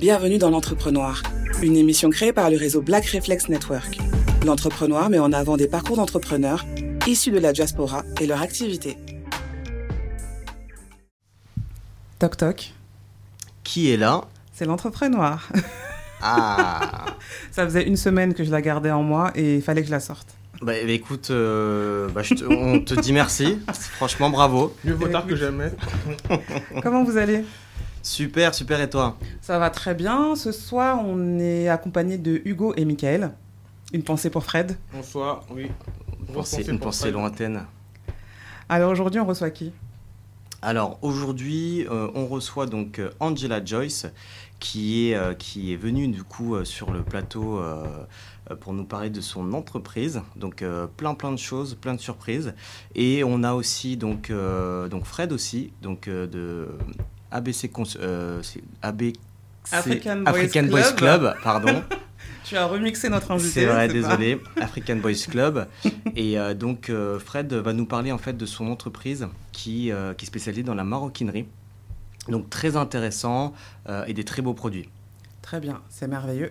Bienvenue dans l'Entrepreneur, une émission créée par le réseau Black Reflex Network. L'Entrepreneur met en avant des parcours d'entrepreneurs issus de la diaspora et leur activité. Toc toc. Qui est là? C'est l'Entrepreneur. Ah Ça faisait une semaine que je la gardais en moi et il fallait que je la sorte. Bah bah, écoute, euh, bah, te- on te dit merci. Franchement, bravo. Mieux vaut tard que jamais. Comment vous allez? Super, super. Et toi Ça va très bien. Ce soir, on est accompagné de Hugo et Michael. Une pensée pour Fred. Bonsoir, oui. Une pensée, une pensée lointaine. Alors aujourd'hui, on reçoit qui? Alors aujourd'hui, euh, on reçoit donc euh, Angela Joyce, qui est, euh, qui est venue du coup euh, sur le plateau pour nous parler de son entreprise. Donc euh, plein plein de choses, plein de surprises. Et on a aussi donc, euh, donc Fred aussi, donc euh, de ABC, Cons- euh, ABC African Boys African Boys Club. Club, pardon. Tu as remixé notre invité. C'est vrai, pas- désolé. African Boys Club. Et euh, donc, euh, Fred va nous parler en fait de son entreprise qui, euh, qui est spécialisée dans la maroquinerie. Donc, très intéressant et des très beaux produits. Très bien, c'est merveilleux.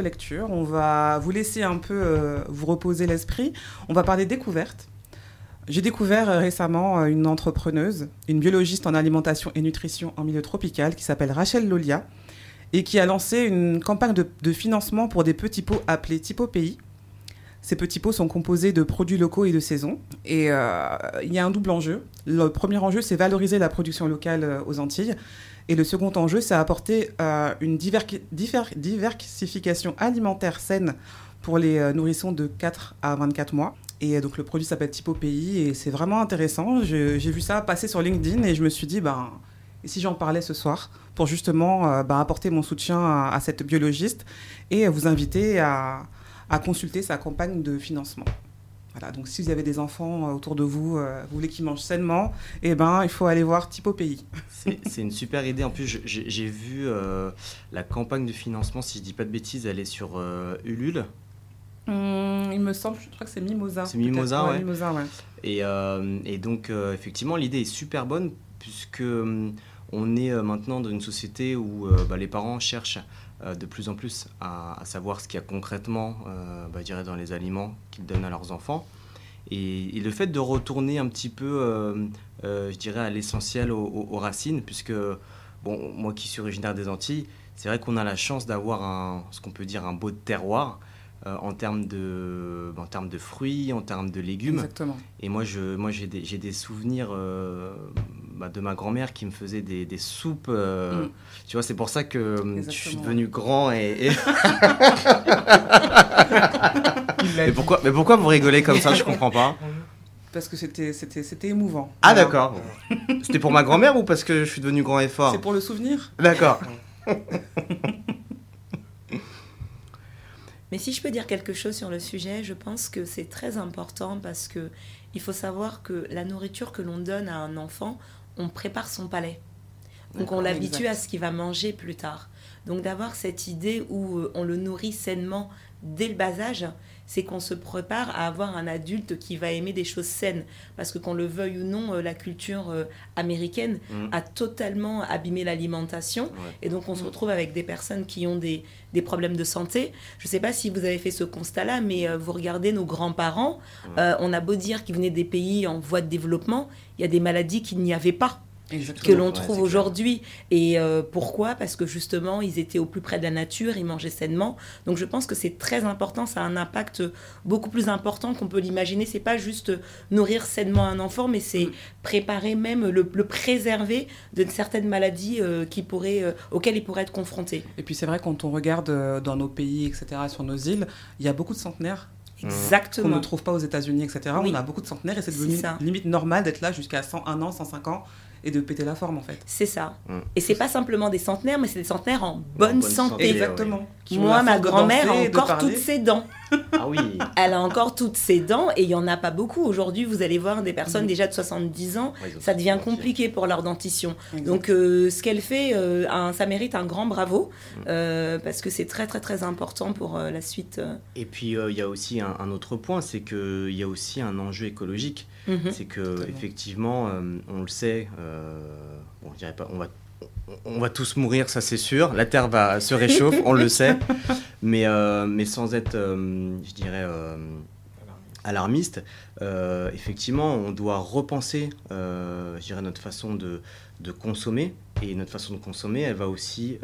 lecture, on va vous laisser un peu euh, vous reposer l'esprit. On va parler découverte. J'ai découvert euh, récemment euh, une entrepreneuse, une biologiste en alimentation et nutrition en milieu tropical qui s'appelle Rachel Lolia et qui a lancé une campagne de, financement pour des petits pots appelés Typo Pays. Ces petits pots sont composés de produits locaux et de saison. Et il y a un double enjeu. Le premier enjeu, c'est valoriser la production locale aux Antilles. Et le second enjeu, c'est apporter euh, une diver- diver- diversification alimentaire saine pour les euh, nourrissons de 4 à 24 mois. Et euh, donc le produit s'appelle Typo Pays et c'est vraiment intéressant. J'ai vu ça passer sur LinkedIn et je me suis dit, ben, si j'en parlais ce soir pour justement ben, apporter mon soutien à, cette biologiste et vous inviter à consulter sa campagne de financement. Voilà, donc si vous avez des enfants euh, autour de vous, euh, vous voulez qu'ils mangent sainement, eh ben, il faut aller voir Typo Pays. C'est une super idée. En plus, j'ai vu euh, la campagne de financement, si je dis pas de bêtises, elle est sur euh, Ulule. Hum, il me semble, je crois que c'est Mimosa. C'est. Mimosa, ouais. Mimosa, ouais. Et, et donc, effectivement, l'idée est super bonne puisque hum, on est maintenant dans une société où bah, les parents cherchent de plus en plus à, à savoir ce qu'il y a concrètement, euh, bah, je dirais, dans les aliments qu'ils donnent à leurs enfants. Et, le fait de retourner un petit peu, euh, euh, je dirais, à l'essentiel, aux, aux- racines, puisque, bon, moi qui suis originaire des Antilles, c'est vrai qu'on a la chance d'avoir ce qu'on peut dire un beau terroir euh, en termes de, en termes de fruits, en termes de légumes. Exactement. Et moi, je, moi j'ai des, j'ai des souvenirs euh, bah, de ma grand-mère qui me faisait des, des soupes. euh, Mm. Tu vois, c'est pour ça que je suis devenu grand et. mais, pourquoi, mais pourquoi vous rigolez comme ça? Je comprends pas. Parce que c'était, c'était, c'était émouvant. Ah, Voilà. d'accord. C'était pour ma grand-mère ou parce que je suis devenu grand et fort? C'est pour le souvenir? D'accord. Mais si je peux dire quelque chose sur le sujet, je pense que c'est très important parce que il faut savoir que la nourriture que l'on donne à un enfant, on prépare son palais. Donc on l'habitue à ce qu'il va manger plus tard. Donc d'avoir cette idée où euh, on le nourrit sainement dès le bas âge, c'est qu'on se prépare à avoir un adulte qui va aimer des choses saines. Parce que qu'on le veuille ou non, euh, la culture euh, américaine Mhm. a totalement abîmé l'alimentation. Ouais. Et donc on se Mm. retrouve avec des personnes qui ont des, des problèmes de santé. Je ne sais pas si vous avez fait ce constat-là, mais euh, vous regardez nos grands-parents, Ouais. euh, on a beau dire qu'ils venaient des pays en voie de développement, il y a des maladies qu'il n'y avait pas que l'on trouve aujourd'hui. Et euh, pourquoi? Parce que justement, ils étaient au plus près de la nature, ils mangeaient sainement. Donc je pense que c'est très important, ça a un impact beaucoup plus important qu'on peut l'imaginer. C'est pas juste nourrir sainement un enfant, mais c'est Mm. préparer même, le, le préserver de certaines maladies euh, qui pourraient, euh, auxquelles il pourrait être confronté. Et puis c'est vrai, quand on regarde euh, dans nos pays, etc., sur nos îles, il y a beaucoup de centenaires qu'on Exactement. ne trouve pas aux États-Unis, etc. Oui. On a beaucoup de centenaires et c'est devenu limite normal d'être là jusqu'à 101 ans, 105 ans et de péter la forme en fait. C'est ça. Mm. Et c'est pas simplement des centenaires, mais c'est des centenaires en bonne, bonne santé. santé. Exactement. Qui Moi, ma grand-mère a encore toutes ses dents. Ah oui. Elle a encore toutes ses dents et il n'y en a pas beaucoup. Aujourd'hui, vous allez voir des personnes déjà de 70 ans, Ouais, ça devient compliqué pour leur dentition. Donc, euh, ce qu'elle fait, euh, un- ça mérite un grand bravo Mhm. euh, parce que c'est très, très, très important pour la suite. Et puis il y a aussi un, un autre point, c'est qu'il y a aussi un enjeu écologique. Mhm. C'est que Totalement. effectivement, on le sait, bon, je dirais pas, on va, on va tous mourir, ça c'est sûr. La Terre va se réchauffe, on le sait, mais euh, mais sans être, euh, je dirais. euh, alarmiste, effectivement, on doit repenser, je dirais, notre façon de, de consommer. Et notre façon de consommer, elle va aussi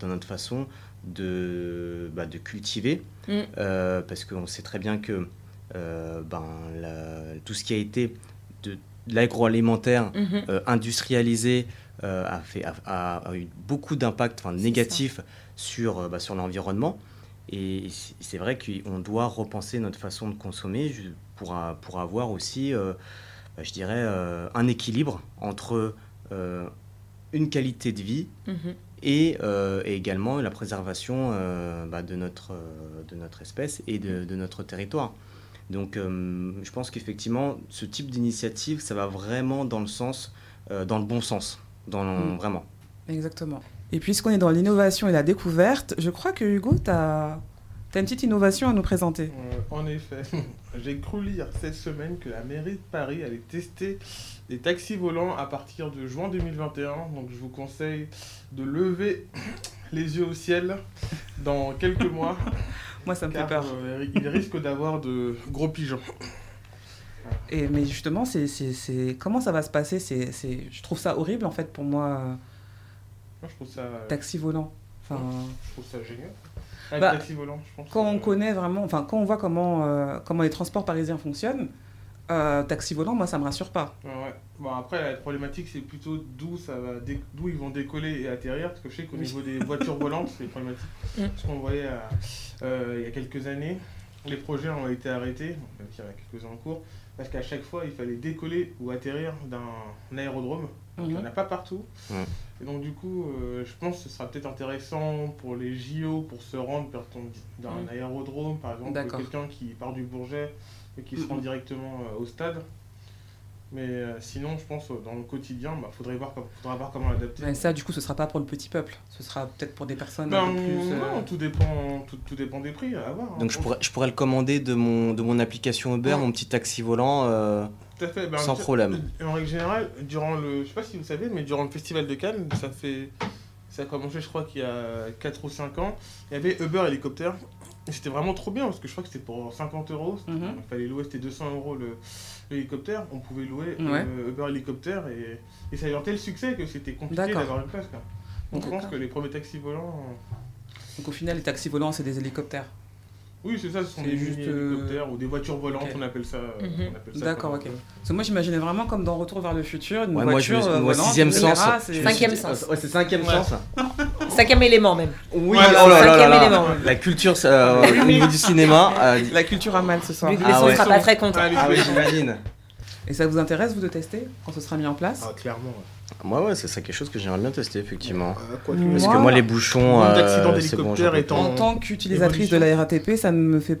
dans notre façon de, bah, de cultiver. Mm. Parce qu'on sait très bien que ben, la- tout ce qui a été de, de l'agroalimentaire Mhm. euh, industrialisé euh, a, fait, a, a- a eu beaucoup d'impact négatifs sur, euh, bah, sur l'environnement. Et c'est vrai qu'on doit repenser notre façon de consommer pour, a- pour avoir aussi, euh, bah, je dirais, euh, un équilibre entre une qualité de vie Mhm. et, et également la préservation bah, de, notre, de notre espèce et de, de notre territoire. Donc euh, je pense qu'effectivement, ce type d'initiative, ça va vraiment dans le sens, euh, dans le bon sens, dans Mm. vraiment. Exactement. Et puisqu'on est dans l'innovation et la découverte, je crois que Hugo, tu as, une petite innovation à nous présenter. Euh, en effet, j'ai cru lire cette semaine que la mairie de Paris allait tester des taxis volants à partir de juin 2021. Donc je vous conseille de lever les yeux au ciel dans quelques mois. Moi, ça me fait peur. euh, il risque d'avoir de gros pigeons. Et, mais justement, c'est, c'est, comment ça va se passer? C'est, c'est, Je trouve ça horrible, en fait, pour moi, euh, Moi, je trouve ça, taxi volant. Enfin, je trouve ça génial. Ah, Bah, taxi volant, je pense. quand on connaît vraiment, enfin, quand on voit comment, euh, comment les transports parisiens fonctionnent, euh, taxi volant, moi, ça me rassure pas. Ouais, ouais. Bon, après, la problématique, c'est plutôt d'où ça va dé- d'où ils vont décoller et atterrir. Parce que je sais qu'au Oui. niveau des voitures volantes, c'est problématique. Mm. Ce qu'on voyait euh, il y a quelques années, les projets ont été arrêtés, donc, même s'il y en a quelques-uns en cours, parce qu'à chaque fois, il fallait décoller ou atterrir d'un aérodrome. Donc, il n'y en Mhm. a pas partout. Et donc, du coup, euh, je pense que ce sera peut-être intéressant pour les JO, pour se rendre par exemple, dans un Mm. aérodrome, par exemple, D'accord. quelqu'un qui part du Bourget et qui se rend Mhm. directement euh, au stade. Mais euh, sinon, je pense, euh, dans le quotidien, il faudrait, voir faudra voir comment l'adapter. Mais ça, du coup, ce sera pas pour le petit peuple. Ce sera peut-être pour des personnes Ben, un peu plus. euh, Non, tout dépend, tout, tout dépend des prix, à voir. hein. Donc je pourrais, je pourrais le commander de mon, de mon application Uber, Ouais. mon petit taxi volant, euh, Tout à fait. Ben, sans problème. En règle générale, durant le, je sais pas si vous savez, mais durant le festival de Cannes, ça fait, ça a commencé, je crois qu'il y a 4 ou 5 ans, il y avait Uber hélicoptère. Et c'était vraiment trop bien parce que je crois que c'était pour 50 euros. Mhm. Il fallait louer, c'était 200 euros le l'hélicoptère. On pouvait louer Ouais. euh, Uber hélicoptère et, et ça a eu un tel succès que c'était compliqué d'avoir une place. quoi. Donc je pense que les premiers taxis volants. euh, Donc, au final, les taxis volants, c'est des hélicoptères. Oui, c'est ça, ce sont C'est des juste, hélicoptères ou des voitures volantes, ok. on appelle ça. euh, Mhm. on appelle ça D'accord, ok. Parce que moi, j'imaginais vraiment comme dans Retour vers le futur, une Ouais, moi, je voiture euh, moi, volante, sixième sens. Cinquième sens. Ouais, c'est cinquième Ouais. sens. Cinquième élément même. Oui, Ouais, oh là là. La culture euh, au niveau du cinéma. euh, La culture a mal ce soir. Ah Besson ouais. sera pas très content. Ah oui, j'imagine. Et ça vous intéresse, vous, de tester quand ce sera mis en place? Ah, clairement. ouais. Moi, ouais, c'est ça quelque chose que j'aimerais bien tester, effectivement. Euh, quoi Moi- Parce que moi, les bouchons. Euh, bon. En tant qu'utilisatrice de la RATP, ça ne me fait,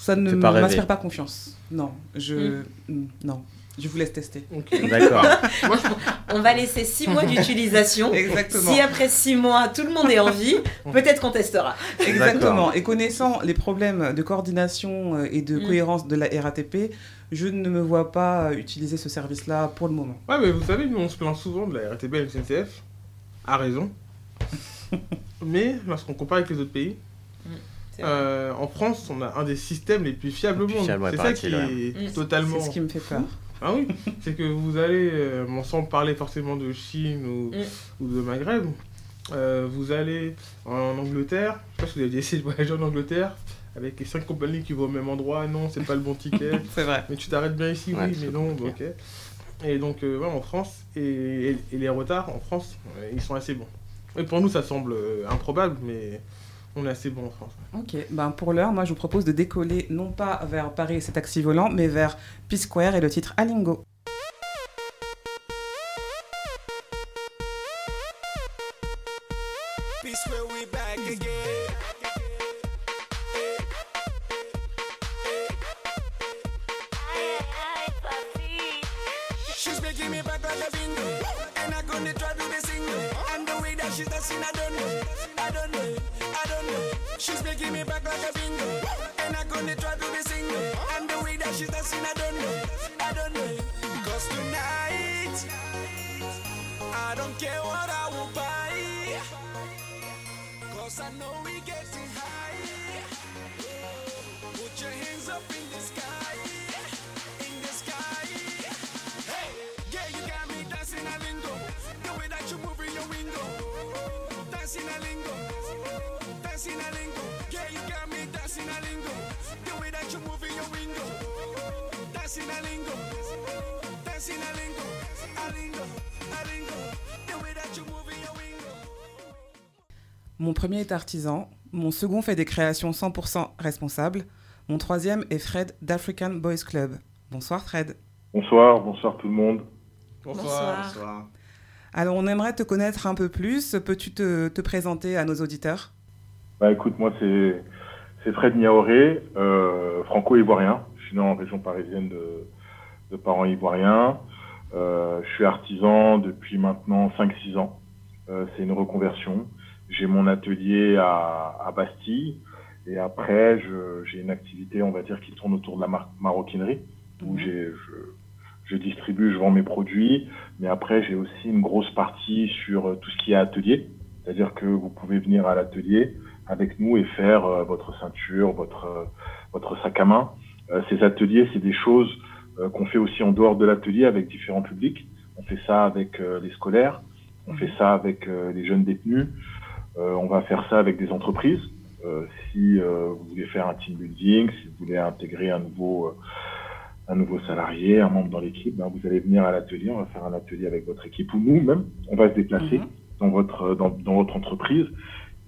ça ne m'inspire pas confiance. Non, je, mm, non, je vous laisse tester. D'accord. On va laisser six mois d'utilisation. Exactement. Si après six mois, tout le monde est en vie, peut-être qu'on testera. Exactement. Et connaissant les problèmes de coordination euh, et de Mm. cohérence de la RATP, je ne me vois pas utiliser ce service-là pour le moment. Ouais, mais vous savez, nous, on se plaint souvent de la RATP et la SNCF. À raison. mais lorsqu'on compare avec les autres pays, vrai. euh, en France, on a un des systèmes les plus fiables au monde. C'est ça qui ouais. est Mm. totalement. C'est ce qui me fait peur. Ah oui, c'est que vous allez, euh, sans parler forcément de Chine ou, Mm. ou de Maghreb, euh, vous allez en Angleterre, je pas si vous avez essayé de voyager en Angleterre, avec les cinq compagnies qui vont au même endroit, non, c'est pas le bon ticket, C'est vrai. mais tu t'arrêtes bien ici, Ouais, oui, mais non, ok. Et donc, euh, ouais, en France, et, et- et les retards en France, euh, ils sont assez bons. Et pour nous, ça semble euh, improbable, mais on est assez bons en France. Ok, ben pour l'heure, moi je vous propose de décoller non pas vers Paris et ses taxis volants, mais vers P-Square et le titre Alingo. Peace where we back again. She's making me back like a bingo. And I'm gonna try to be single. And the way that she's dancing, I don't know. I don't know. I don't know. She's making me back like a bingo. And I'm gonna try to be single. And the way that she's dancing, I don't know. I don't know. Cause tonight, I don't care what I will buy. Cause I know we getting Dancing a lingo. Dancing a lingo. Yeah, you got me dancing a lingo. The way that you move in your window. Dancing a lingo. Dancing a lingo. A lingo. A lingo. The way that you move in your window. Mon premier est artisan, mon second fait des créations 100% responsables, mon troisième est Fred d'African Boys Club. Bonsoir Fred. Bonsoir, bonsoir tout le monde. Bonsoir. Bonsoir. Alors on aimerait te connaître un peu plus, peux-tu te, te présenter à nos auditeurs? Bah écoute, moi c'est Fred Niaoré, euh, franco-ivoirien. Je suis né en région parisienne de, de parents ivoiriens. Euh, je suis artisan depuis maintenant 5-6 ans. Euh, c'est une reconversion. J'ai mon atelier à, à Bastille et après j'ai une activité, on va dire, qui tourne autour de la mar- maroquinerie où Mhm. j'ai je, je distribue, je vends mes produits, mais après j'ai aussi une grosse partie sur euh, tout ce qui est atelier, c'est-à-dire que vous pouvez venir à l'atelier avec nous et faire euh, votre ceinture, votre euh, votre sac à main. Ces ateliers, c'est des choses qu'on fait aussi en dehors de l'atelier avec différents publics. On fait ça avec les scolaires, on fait ça avec les jeunes détenus, on va faire ça avec des entreprises. Si vous voulez faire un team building, si vous voulez intégrer un nouveau un nouveau salarié, un membre dans l'équipe, ben, vous allez venir à l'atelier, on va faire un atelier avec votre équipe ou nous-mêmes, on va se déplacer Mhm. dans votre dans, dans votre entreprise.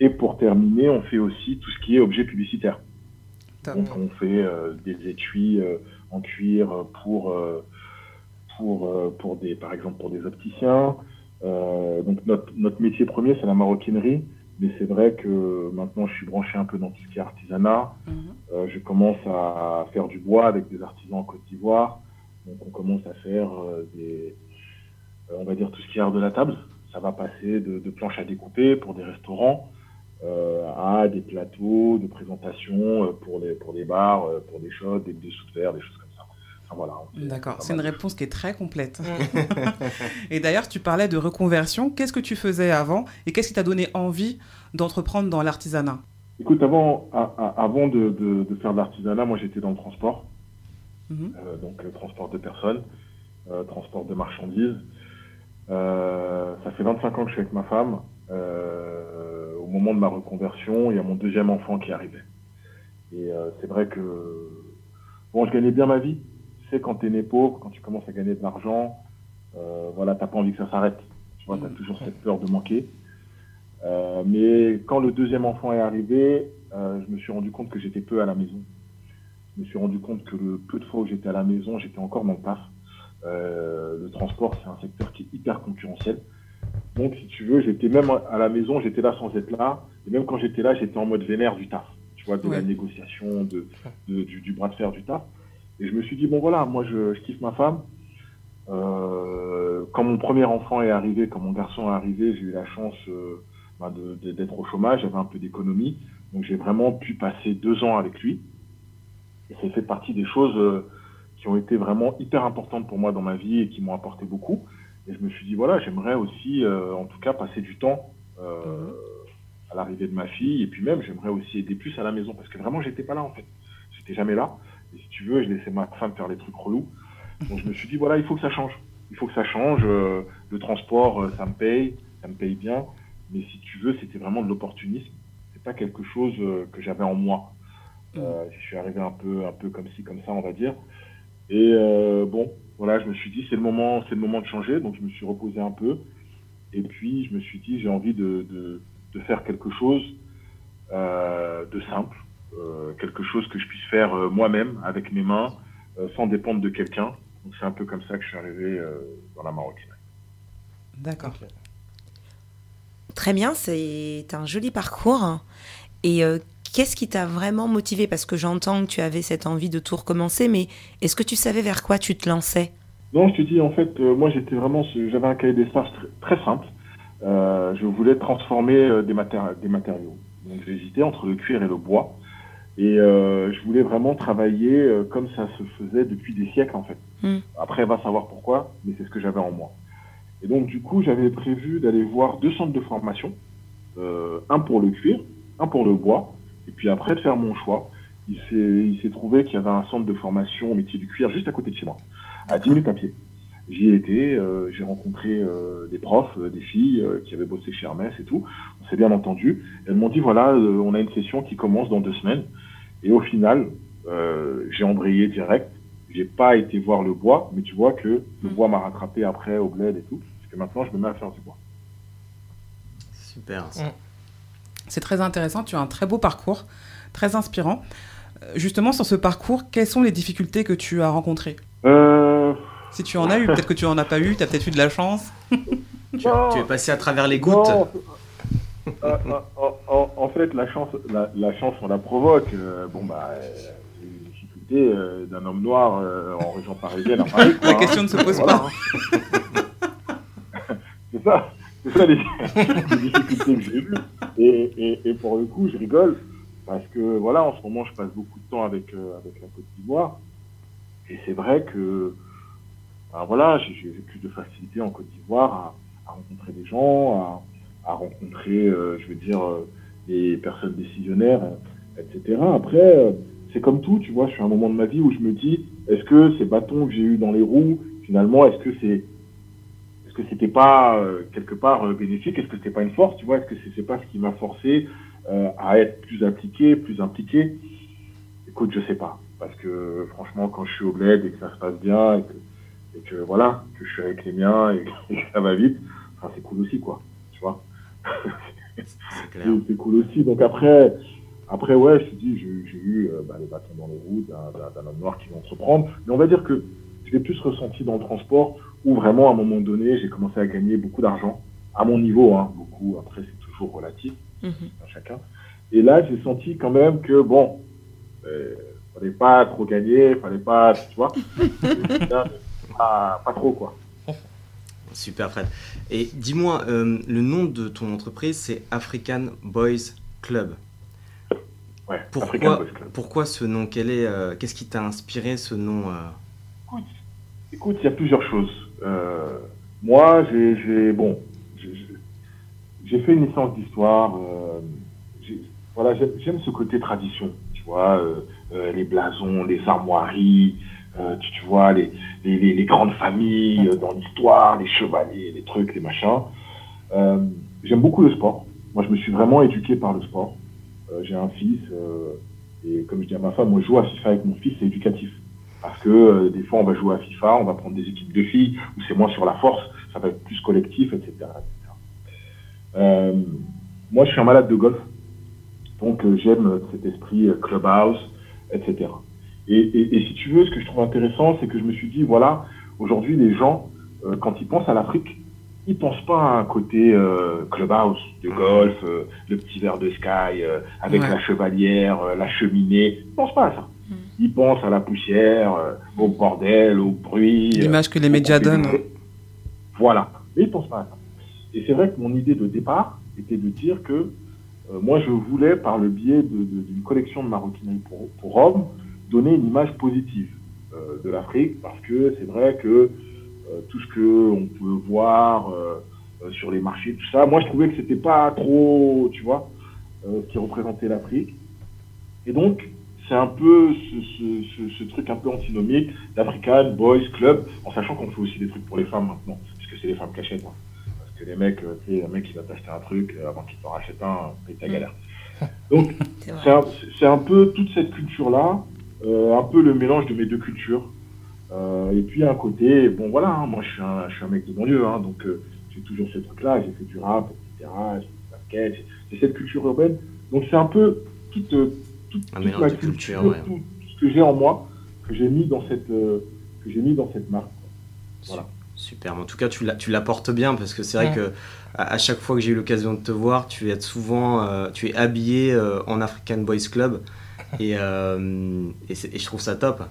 Et pour terminer, on fait aussi tout ce qui est objet publicitaire. Donc on fait euh, des étuis euh, en cuir pour euh, pour pour des par exemple pour des opticiens. Donc notre notre métier premier c'est la maroquinerie, mais c'est vrai que maintenant je suis branché un peu dans tout ce qui est artisanat. Mhm. Euh, je commence à faire du bois avec des artisans en Côte d'Ivoire. Donc on commence à faire euh, des, euh, on va dire tout ce qui est art de la table. Ça va passer de, de planches à découper pour des restaurants à des plateaux de présentation pour les pour des bars, pour des shots, des dessous de verre, des choses comme ça. Voilà. D'accord, c'est une réponse qui est très complète. et d'ailleurs, tu parlais de reconversion. Qu'est-ce que tu faisais avant et qu'est-ce qui t'a donné envie d'entreprendre dans l'artisanat? Écoute, avant, à- à- avant de, de- de faire de l'artisanat, moi j'étais dans le transport, Mhm. euh, donc transport de personnes, euh, transport de marchandises. Euh, ça fait 25 ans que je suis avec ma femme. Euh, au moment de ma reconversion, il y a mon deuxième enfant qui arrivait. Et euh, c'est vrai que bon, je gagnais bien ma vie. Tu sais, quand t'es né pauvre, quand tu commences à gagner de l'argent, euh, voilà, t'as pas envie que ça s'arrête. Tu vois, t'as Mhm. toujours cette peur de manquer. Euh, mais quand le deuxième enfant est arrivé, euh, je me suis rendu compte que j'étais peu à la maison. Je me suis rendu compte que le peu de fois où j'étais à la maison, j'étais encore dans le taf. Euh, le transport, c'est un secteur qui est hyper concurrentiel. Donc, si tu veux, j'étais même à la maison, j'étais là sans être là. Et même quand j'étais là, j'étais en mode vénère du taf. Tu vois, de la négociation, de, de- du, du bras de fer du taf. Et je me suis dit, bon voilà, moi je, je kiffe ma femme. Euh, quand mon premier enfant est arrivé, quand mon garçon est arrivé, j'ai eu la chance euh, bah, d'être au chômage, j'avais un peu d'économie. Donc j'ai vraiment pu passer deux ans avec lui. Et ça fait partie des choses euh, qui ont été vraiment hyper importantes pour moi dans ma vie et qui m'ont apporté beaucoup. Et je me suis dit, voilà, j'aimerais aussi, en tout cas, passer du temps euh, à l'arrivée de ma fille. Et puis même, j'aimerais aussi aider plus à la maison parce que vraiment, j'étais pas là en fait. J'étais jamais là. Et si tu veux, je laissais ma femme faire les trucs relous. Donc je me suis dit, voilà, il faut que ça change. Il faut que ça change. Euh, le transport, euh, ça me paye, ça me paye bien. Mais si tu veux, c'était vraiment de l'opportunisme. C'est pas quelque chose euh, que j'avais en moi. Euh, je suis arrivé un peu, un peu comme ci, comme ça, on va dire. Et euh, bon, voilà, je me suis dit, c'est le moment, c'est le moment de changer. Donc je me suis reposé un peu. Et puis je me suis dit, j'ai envie de, de, de faire quelque chose euh, de simple, quelque chose que je puisse faire euh, moi-même avec mes mains, euh, sans dépendre de quelqu'un. Donc c'est un peu comme ça que je suis arrivé euh, dans la maroquinerie. D'accord. Très bien, c'est un joli parcours. Et euh, qu'est-ce qui t'a vraiment motivé? Parce que j'entends que tu avais cette envie de tout recommencer, mais est-ce que tu savais vers quoi tu te lançais? Non, je te dis, en fait, euh, moi j'étais vraiment, j'avais un cahier des charges très, très simple. Euh, je voulais transformer euh, des, matéri- des matériaux. Donc j'hésitais entre le cuir et le bois. Et euh, je voulais vraiment travailler euh, comme ça se faisait depuis des siècles en fait. Mm. Après, va savoir pourquoi, mais c'est ce que j'avais en moi. Et donc du coup, j'avais prévu d'aller voir deux centres de formation, euh, un pour le cuir, un pour le bois, et puis après de faire mon choix. Il s'est, il s'est trouvé qu'il y avait un centre de formation au métier du cuir juste à côté de chez moi, à 10 minutes à pied. J'y ai été, euh, j'ai rencontré euh, des profs, euh, des filles euh, qui avaient bossé chez Hermès et tout. On s'est bien entendu. Elles m'ont dit voilà, euh, on a une session qui commence dans deux semaines. Et au final, euh, j'ai embrayé direct. J'ai pas été voir le bois, mais tu vois que le bois m'a rattrapé après au bled et tout. Parce que maintenant, je me mets à faire du bois. Super. C'est très intéressant, tu as un très beau parcours, très inspirant. Euh, Justement, sur ce parcours, quelles sont les difficultés que tu as rencontrées? Euh, Si tu en as eu, peut-être que tu en as pas eu, tu as peut-être eu de la chance. Tu, tu es passé à travers les gouttes. Non, euh, euh, en, en- fait, la chance, la, la chance, on la provoque. Euh, bon, bah, euh, c'est une difficulté euh, d'un homme noir euh, en région parisienne à Paris. quoi, La hein. question ne se pose Voilà, pas. hein. c'est ça, c'est ça les, les difficultés que j'ai eues. Et, et, et pour le coup, je rigole parce que voilà, en ce moment, je passe beaucoup de temps avec euh, avec la Côte d'Ivoire. Et c'est vrai que ben voilà, j'ai j'ai plus de facilité en Côte d'Ivoire à, à rencontrer des gens, à, à rencontrer, euh, je veux dire, euh, des personnes décisionnaires, euh, etc. Après, euh, c'est comme tout, tu vois, je suis à un moment de ma vie où je me dis, est-ce que ces bâtons que j'ai eu dans les roues, finalement, est-ce que c'est est-ce que c'était pas euh, quelque part euh, bénéfique? Est-ce que c'était pas une force Tu vois? Est-ce que c'est pas ce qui m'a forcé euh, à être plus appliqué, plus impliqué? Écoute, je sais pas, parce que franchement, quand je suis au bled et que ça se passe bien et que, et voilà, que je suis avec les miens et, que ça va vite, enfin, c'est cool aussi, quoi. Tu vois? C'est cool aussi. Donc après, après ouais, je te dis, j'ai j'ai eu euh, bah, les bâtons dans les roues d'un- homme noir qui veut entreprendre. Mais on va dire que je l'ai plus ressenti dans le transport où vraiment à un moment donné, j'ai commencé à gagner beaucoup d'argent à mon niveau, hein, beaucoup. Après, c'est toujours relatif Mhm. à chacun. Et là, j'ai senti quand même que bon, euh, fallait pas trop gagner, fallait pas, tu vois, pas, pas trop quoi. Super Fred. Et dis-moi, euh, le nom de ton entreprise, c'est African Boys Club. Ouais, African Pourquoi, Boys Club. pourquoi ce nom? Quel est, euh, Qu'est-ce qui t'a inspiré ce nom euh? Écoute, il y a plusieurs choses. Euh, moi, j'ai, j'ai- bon, j'ai- j'ai- j'ai fait une licence d'histoire. j'ai- voilà, j'aime, j'aime ce côté tradition, tu vois, les blasons, les armoiries, euh, tu, tu vois, les, les, les- les grandes familles euh, dans l'histoire, les chevaliers, les trucs, les machins. Euh, j'aime beaucoup le sport. Moi, je me suis vraiment éduqué par le sport. Euh, j'ai un fils, euh, et comme je dis à ma femme, moi, je joue à FIFA avec mon fils, c'est éducatif. Parce que des fois, on va jouer à FIFA, on va prendre des équipes de filles, où c'est moins sur la force, ça va être plus collectif, etc. etc. Moi, je suis un malade de golf, donc j'aime cet esprit clubhouse, etc. Et, et, et si tu veux, ce que je trouve intéressant, c'est que je me suis dit, voilà, aujourd'hui, les gens, euh, quand ils pensent à l'Afrique, ils pensent pas à un côté euh, clubhouse de golf, euh, le petit verre de sky avec Ouais. la chevalière, la cheminée. Ils pensent pas à ça. Mm. Ils pensent à la poussière, au bordel, au bruit. L'image que les médias donnent. Voilà. Mais ils pensent pas à ça. Et c'est vrai que mon idée de départ était de dire que moi, je voulais, par le biais d'une collection de maroquinerie pour, pour hommes, donner une image positive euh, de l'Afrique, parce que c'est vrai que euh, tout ce que on peut voir euh, sur les marchés, tout ça, moi, je trouvais que c'était pas trop, tu vois, ce qui représentait l'Afrique. Et donc, c'est un peu ce, ce- ce- ce truc un peu antinomique d'African Boys Club, en sachant qu'on fait aussi des trucs pour les femmes maintenant, puisque c'est les femmes qui achètent. hein. Parce que les mecs, tu sais, un mec qui va t'acheter un truc, avant qu'il t'en rachète un, paye ta Mm. galère. Donc, C'est un, peu toute cette culture-là, un peu le mélange de mes deux cultures. Euh, et puis, un côté, bon voilà, hein, moi je suis, un, je suis un mec de banlieue, hein, donc euh, j'ai toujours ce truc-là, j'ai fait du rap, etc., j'ai fait du basket, j'ai- cette culture urbaine. Donc, c'est un peu toute, euh, toute, ma culture, culture, ouais. tout, tout ce que j'ai en moi, que j'ai mis dans cette, euh, que j'ai mis dans cette marque. Voilà. Super, mais en tout cas tu la- tu l'apportes bien parce que c'est vrai Ouais. que à, à chaque fois que j'ai eu l'occasion de te voir, tu es souvent euh, tu es habillé euh, en African Boys Club et, euh, et, c'est- et je trouve ça top.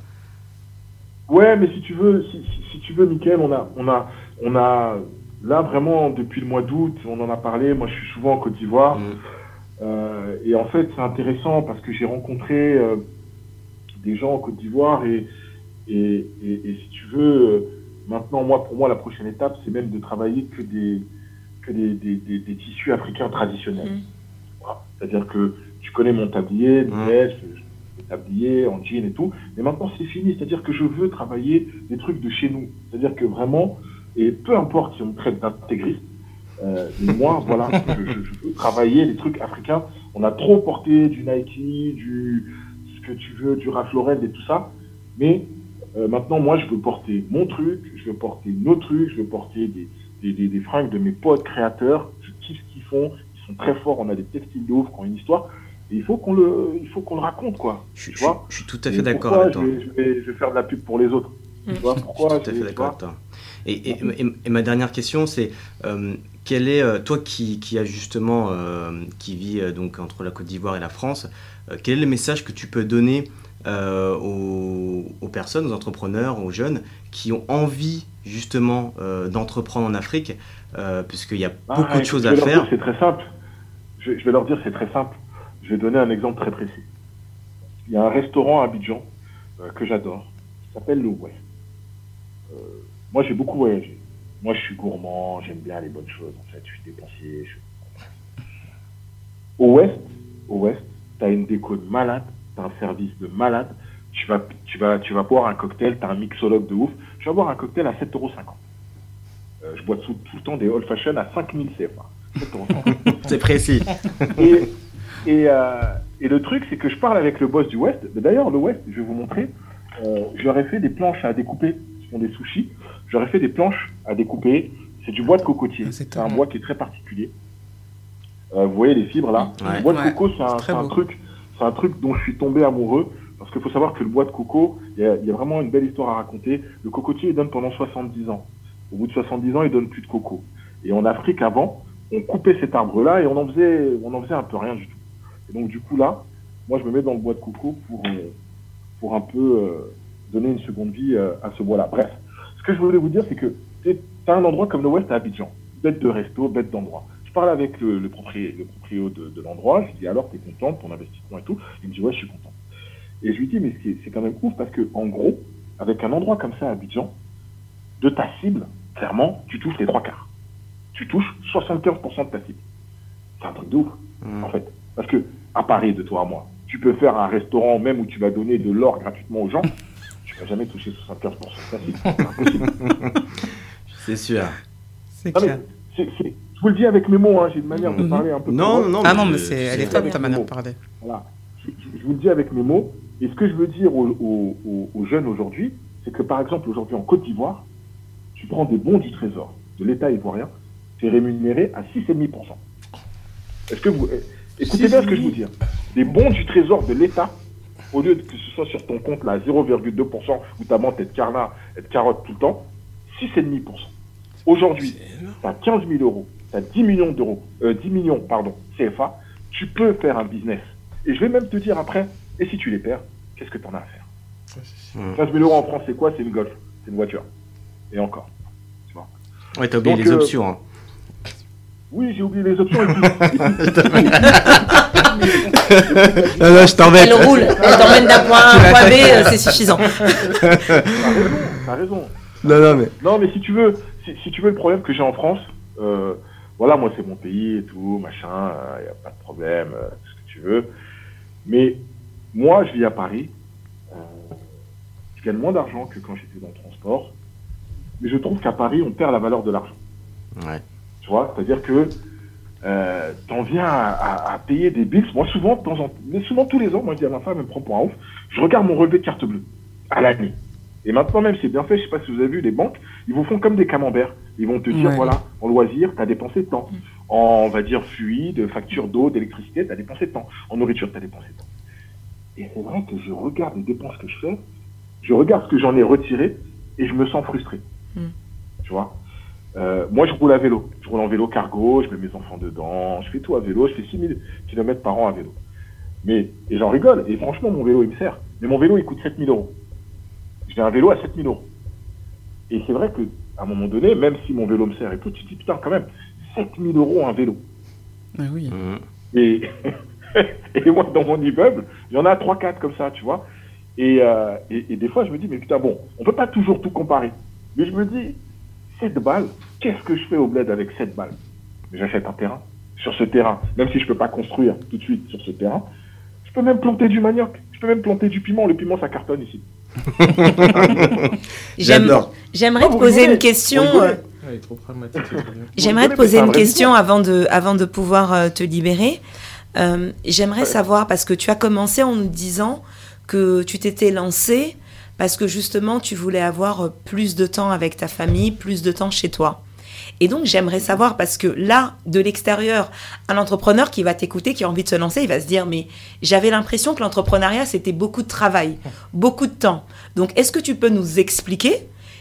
Ouais, mais si tu veux, si, si- si tu veux, Mickaël, on a, on a, on a, là vraiment depuis le mois d'août, on en a parlé. Moi, je suis souvent en Côte d'Ivoire, Mm. euh, et en fait, c'est intéressant parce que j'ai rencontré euh, des gens en Côte d'Ivoire et, et, et, et si tu veux, maintenant, moi, pour moi, la prochaine étape, c'est même de travailler que des, que des, des, des, des tissus africains traditionnels. Mm. Voilà. C'est-à-dire que tu connais mon tablier, Mm. le veste, le tablier en jean et tout. Mais maintenant, c'est fini. C'est-à-dire que je veux travailler des trucs de chez nous. C'est-à-dire que vraiment, et peu importe si on me traite d'intégriste, euh, mais moi, voilà, je, je- je veux travailler des trucs africains. On a trop porté du Nike, du ce que tu veux, du Ralph Lauren et tout ça. Mais euh, maintenant, moi, je veux porter mon truc, je veux porter nos trucs, je veux porter des, des, des, des fringues de mes potes créateurs. Je kiffe ce qu'ils font. Ils sont très forts. On a des textiles de ouf qui ont une histoire. Il faut qu'on le, il faut qu'on le raconte, quoi. Je, suis- Tu je suis- vois je suis tout à fait d'accord pourquoi avec je toi. vais, je, vais, je vais faire de la pub pour les autres. Mm. Tu vois Je suis pourquoi tout à fait d'accord avec toi. Et, et- et- et ma dernière question, c'est euh, quel est euh, toi qui, qui a justement euh, qui vit donc entre la Côte d'Ivoire et la France, euh, quel est le message que tu peux donner euh, aux, aux personnes, aux entrepreneurs, aux jeunes qui ont envie justement euh, d'entreprendre en Afrique, euh, puisqu'il y a Ah, beaucoup de choses à faire. C'est très simple. Je, je vais leur dire, c'est très simple. Je vais donner un exemple très précis. Il y a un restaurant à Abidjan euh, que j'adore, qui s'appelle le Ouest. Euh, moi, j'ai beaucoup voyagé. Moi, je suis gourmand, j'aime bien les bonnes choses. En fait, je suis dépensier. je- Au Ouest, au Ouest, tu as une déco de malade, tu as un service de malade. Tu vas, tu vas, tu vas boire un cocktail, tu as un mixologue de ouf. Je vais boire un cocktail à 7,50 euros. Euh, je bois tout, tout le temps des old fashion à 5000 CFA. 7,50 C'est précis. et, et, euh, et le truc, c'est que je parle avec le boss du West. D'ailleurs, le West, je vais vous montrer. Euh, ai fait des planches à découper. Ce sont des sushis. Ai fait des planches à découper. C'est du bois de cocotier. Ah, c'est un bois qui est très particulier. Euh, vous voyez les fibres là? Ouais. Le bois de Ouais, coco, c'est un, c'est truc, c'est un truc dont je suis tombé amoureux. Parce qu'il faut savoir que le bois de coco, il y, y a vraiment une belle histoire à raconter. Le cocotier, il donne pendant 70 ans. Au bout de 70 ans, il donne plus de coco. Et en Afrique, avant, on coupait cet arbre-là et on en faisait, on en faisait un peu rien du tout. Et donc, du coup, là, moi, je me mets dans le bois de coco pour, euh, pour un peu euh, donner une seconde vie euh, à ce bois-là. Bref, ce que je voulais vous dire, c'est que tu as un endroit comme le Ouest à Abidjan, bête de resto, bête d'endroit. Je parle avec le, le, proprio, le proprio de, de l'endroit, je lui dis alors, t'es content de ton investissement et tout? Il me dit, ouais, je suis content. Et je lui dis, mais c'est quand même ouf parce que, en gros, avec un endroit comme ça à Abidjan, de ta cible, clairement, tu touches les trois quarts. Tu touches 75% de ta cible. C'est un truc de ouf Mm. en fait. Parce que, à Paris, de toi à moi, tu peux faire un restaurant même où tu vas donner de l'or gratuitement aux gens, tu vas jamais toucher 75% de ta cible. C'est impossible. C'est sûr. C'est Ah, mais clair. c'est- c'est- je vous le dis avec mes mots, hein, j'ai une manière de Mhm. parler un peu. Non, plus non, Ah non, mais c'est, elle est top ta manière de parler. Voilà. Je, je- je vous le dis avec mes mots. Et ce que je veux dire aux, aux- aux- aux jeunes aujourd'hui, c'est que par exemple, aujourd'hui en Côte d'Ivoire, tu prends des bons du trésor de l'État ivoirien, c'est rémunéré à 6,5%. Est-ce que vous. Écoutez bien ce que je vous dis. hein. Des bons du trésor de l'État, au lieu de que ce soit sur ton compte là, à 0,2%, où ta menthe est de carnat, est de carotte tout le temps, 6,5%. Aujourd'hui, tu as 15 000 euros, tu as 10 millions d'euros, euh, 10 millions, pardon, CFA, tu peux faire un business. Et je vais même te dire après, et si tu les perds, qu'est-ce que tu en as à faire? Ouais, c'est sûr. 15 000 euros en France, c'est quoi? C'est une Golf, c'est une voiture. Et encore. Tu vois Ouais, t'as oublié Donc, les euh, options. hein. Oui, j'ai oublié les options. Et puis, Non, non, je t'embête. Elle roule, elle t'emmène d'un point A à un point B, euh, c'est suffisant. t'as raison, t'as raison. Non, non, mais. Non, mais si tu veux, si, si tu veux le problème que j'ai en France, euh, voilà, moi c'est mon pays et tout, machin, il n'y a pas de problème, euh, tout ce que tu veux. Mais moi, je vis à Paris, euh, je gagne moins d'argent que quand j'étais dans le transport, mais je trouve qu'à Paris, on perd la valeur de l'argent. Ouais. Tu vois, c'est-à-dire que euh, t'en viens à, à- à payer des bills. Moi, souvent, de temps en mais souvent tous les ans, moi je dis à ma femme, elle me prend pour un ouf, je regarde mon relevé de carte bleue à l'année. Et maintenant, même, c'est bien fait, je sais pas si vous avez vu, les banques, ils vous font comme des camemberts. Ils vont te dire, Ouais. voilà, en loisir, tu as dépensé tant. En, on va dire, fluide, facture d'eau, d'électricité, tu as dépensé tant. En nourriture, tu as dépensé tant. Et c'est vrai que je regarde les dépenses que je fais, je regarde ce que j'en ai retiré, et je me sens frustré. Mm. Tu vois? Euh, Moi, je roule à vélo. Je roule en vélo cargo, je mets mes enfants dedans, je fais tout à vélo, je fais 6000 km par an à vélo. Mais, et j'en rigole, et franchement, mon vélo, il me sert. Mais mon vélo, il coûte 7000 euros. J'ai un vélo à 7000 euros. Et c'est vrai que, à un moment donné, même si mon vélo me sert et tout, tu te dis, putain, quand même, 7000 euros un vélo. Ah oui. Mhm. Et, et moi, dans mon immeuble, il y en a 3-4 comme ça, tu vois. Et, euh, et, et des fois, je me dis, mais putain, bon, on peut pas toujours tout comparer. Mais je me dis, 7 balles, qu'est-ce que je fais au bled avec 7 balles J'achète un terrain. Sur ce terrain, même si je peux pas construire tout de suite sur ce terrain, je peux même planter du manioc, je peux même planter du piment. Le piment, ça cartonne ici. J'adore. J'aimerais Ah, te vous poser rigolez, une question. euh, Ouais. J'aimerais te poser une question avant de, avant de pouvoir euh, te libérer. Euh, J'aimerais savoir, parce que tu as commencé en nous disant que tu t'étais lancé parce que justement tu voulais avoir euh, plus de temps avec ta famille, plus de temps chez toi. Et donc j'aimerais savoir, parce que là, de l'extérieur, un entrepreneur qui va t'écouter, qui a envie de se lancer, il va se dire, mais j'avais l'impression que l'entrepreneuriat, c'était beaucoup de travail, beaucoup de temps. Donc est-ce que tu peux nous expliquer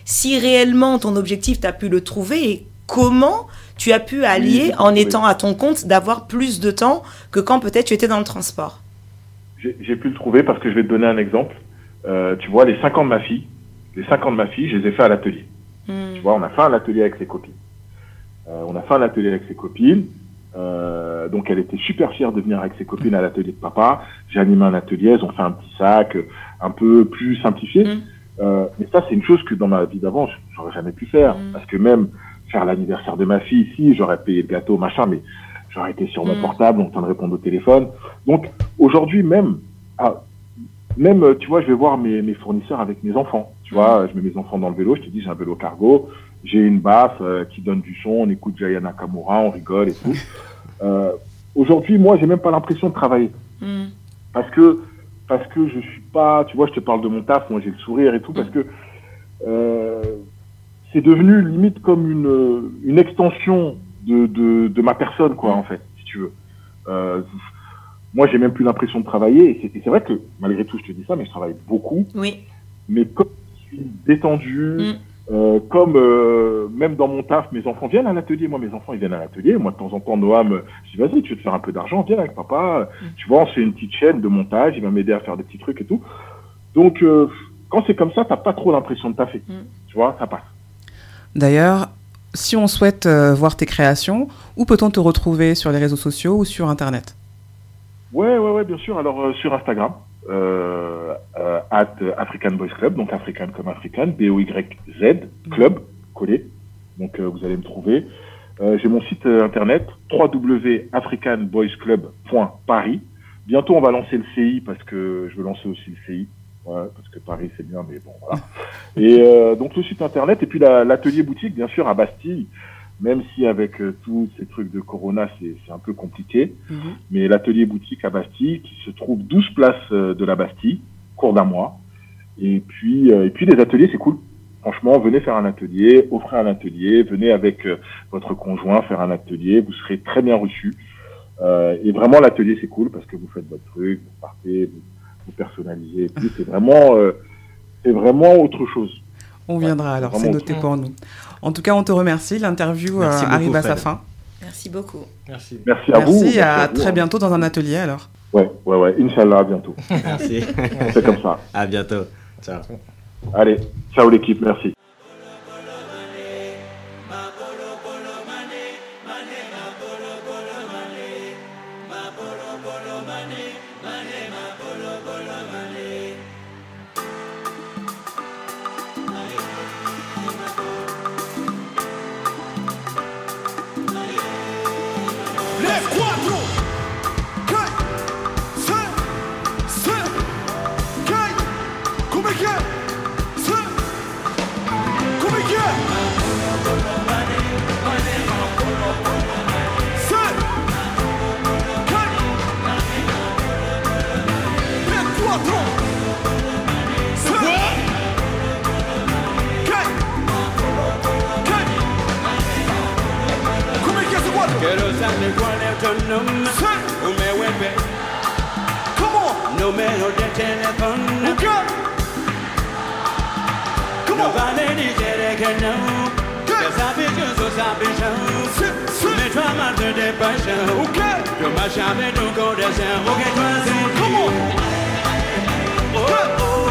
si réellement ton objectif, tu as pu le trouver et comment tu as pu allier en étant à ton compte d'avoir plus de temps que quand peut-être tu étais dans le transport? J'ai pu le trouver parce que je vais te donner un exemple. Euh, tu vois, les 5 ans de ma fille, les 5 ans de ma fille, je les ai fait à l'atelier. Hmm. Tu vois, on a fait un atelier avec ses copines. Euh, on a fait un atelier avec ses copines. Euh, donc, elle était super fière de venir avec ses copines à l'atelier de papa. J'ai animé un atelier, elles ont fait un petit sac euh, un peu plus simplifié. Mm. Euh, mais ça, c'est une chose que dans ma vie d'avant, j'aurais jamais pu faire. Mm. Parce que même faire l'anniversaire de ma fille ici, j'aurais payé le gâteau, machin, mais j'aurais été sur mon Mm. portable, en train de répondre au téléphone. Donc, aujourd'hui, même, ah, même, euh, tu vois, je vais voir mes, mes fournisseurs avec mes enfants. Tu vois, je mets mes enfants dans le vélo, je te dis, j'ai un vélo cargo, j'ai une baffe euh, qui donne du son, on écoute Jaya Nakamura, on rigole et tout. Euh, Aujourd'hui, moi, j'ai même pas l'impression de travailler. Hmm. Parce que, parce que je suis pas, tu vois, je te parle de mon taf, moi j'ai le sourire et tout, parce que euh, c'est devenu limite comme une, une extension de, de, de ma personne, quoi, en fait, si tu veux. Euh, moi, j'ai même plus l'impression de travailler, et c'est- vrai que, malgré tout, je te dis ça, mais je travaille beaucoup, Oui. mais comme je suis détendu, Mm. euh, comme euh, même dans mon taf, mes enfants viennent à l'atelier. Moi, mes enfants, ils viennent à l'atelier. Moi, de temps en temps, Noam, je dis, vas-y, tu veux te faire un peu d'argent, viens avec papa. Mm. Tu vois, on fait une petite chaîne de montage, il va m'aider à faire des petits trucs et tout. Donc, euh, quand c'est comme ça, t'as pas trop l'impression de taffer. Mm. Tu vois, ça passe. D'ailleurs, si on souhaite euh, voir tes créations, où peut-on te retrouver sur les réseaux sociaux ou sur Internet? Ouais, ouais, ouais, bien sûr. Alors, euh, sur Instagram, euh, euh, at African Boys Club, donc African comme African, B-O-Y-Z, Club, collé. Donc, euh, vous allez me trouver. Euh, J'ai mon site euh, internet, www.africanboysclub.paris. Bientôt, on va lancer le CI parce que je veux lancer aussi le CI. Ouais, parce que Paris, c'est bien, mais bon, voilà. Et euh, donc, le site internet, et puis la- l'atelier boutique, bien sûr, à Bastille, même si avec euh, tous ces trucs de Corona, c'est un peu compliqué mais l'atelier boutique à Bastille qui se trouve 12 places euh, de la Bastille, cours d'un mois. Et puis, euh, et puis les ateliers, c'est cool. Franchement, venez faire un atelier, offrez un atelier, venez avec euh, votre conjoint faire un atelier, vous serez très bien reçus. Euh, et vraiment, l'atelier, c'est cool parce que vous faites votre truc, vous partez, vous, vous personnalisez. Et puis, c'est vraiment, euh, c'est vraiment autre chose. On viendra alors, c'est noté pour nous. En tout cas, on te remercie. L'interview Merci euh, arrive beaucoup, à sa fin. Merci beaucoup. Merci. Merci à vous. Merci, à, vous, très hein. bientôt dans un atelier alors. Ouais, ouais, ouais. Inch'Allah, à bientôt. Merci. Fait comme ça. à bientôt. Ciao. Allez, ciao l'équipe, merci. No me lo de teléfono. Okay. Come on. vale decir que no. Que sabes que sos ambition. Sit, Me sit. trama de depression. Okay. Yo me llame tu corazón. Porque tú haces. Come on. Oh, oh.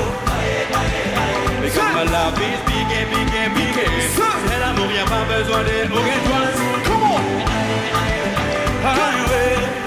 Because my love is big, big, big. C'est l'amour, y'a pas besoin de. Ok, toi. Come on. Highway.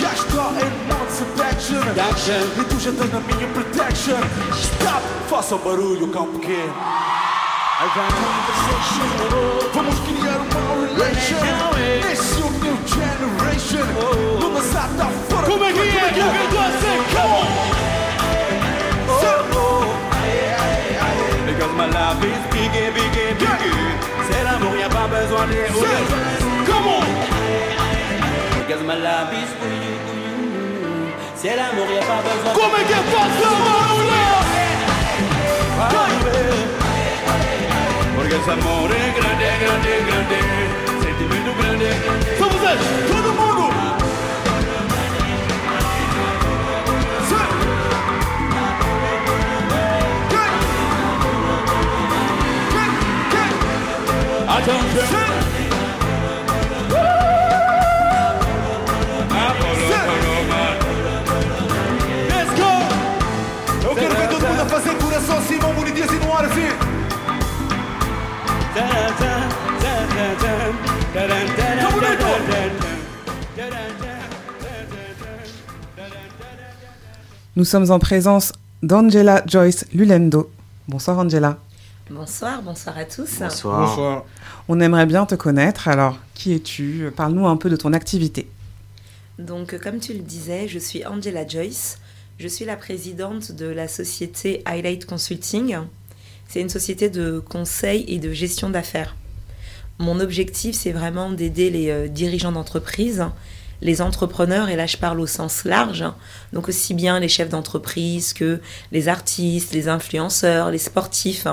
Já está em modo seduction Action. E tu já estás na minha protection. Stop, faça barulho, cão pequeno. Conversation. Vamos criar uma relation Nesse new generation. Numa sata fora Como é que é? Como é que tu assim? Come on! Because my love is big, big, big. C'est l'amour, y'a pas besoin de. Come on Because my love is for you, for you. C'est l'amour, y'a pas besoin de. Como é que é? Faça barulho Porque esse amor é grande, grande, grande. Sentimento grande. Vamos ver, todo mundo Sit. Get. Get. Nous sommes en présence d'Angela Joyce Lulendo. Bonsoir Angela. Bonsoir, bonsoir à tous. Bonsoir. On aimerait bien te connaître. Alors, qui es-tu? Parle-nous un peu de ton activité. Donc, comme tu le disais, je suis Angela Joyce. Je suis la présidente de la société Highlight Consulting. C'est une société de conseil et de gestion d'affaires. Mon objectif, c'est vraiment d'aider les euh, dirigeants d'entreprise, les entrepreneurs, et là je parle au sens large, donc aussi bien les chefs d'entreprise que les artistes, les influenceurs, les sportifs,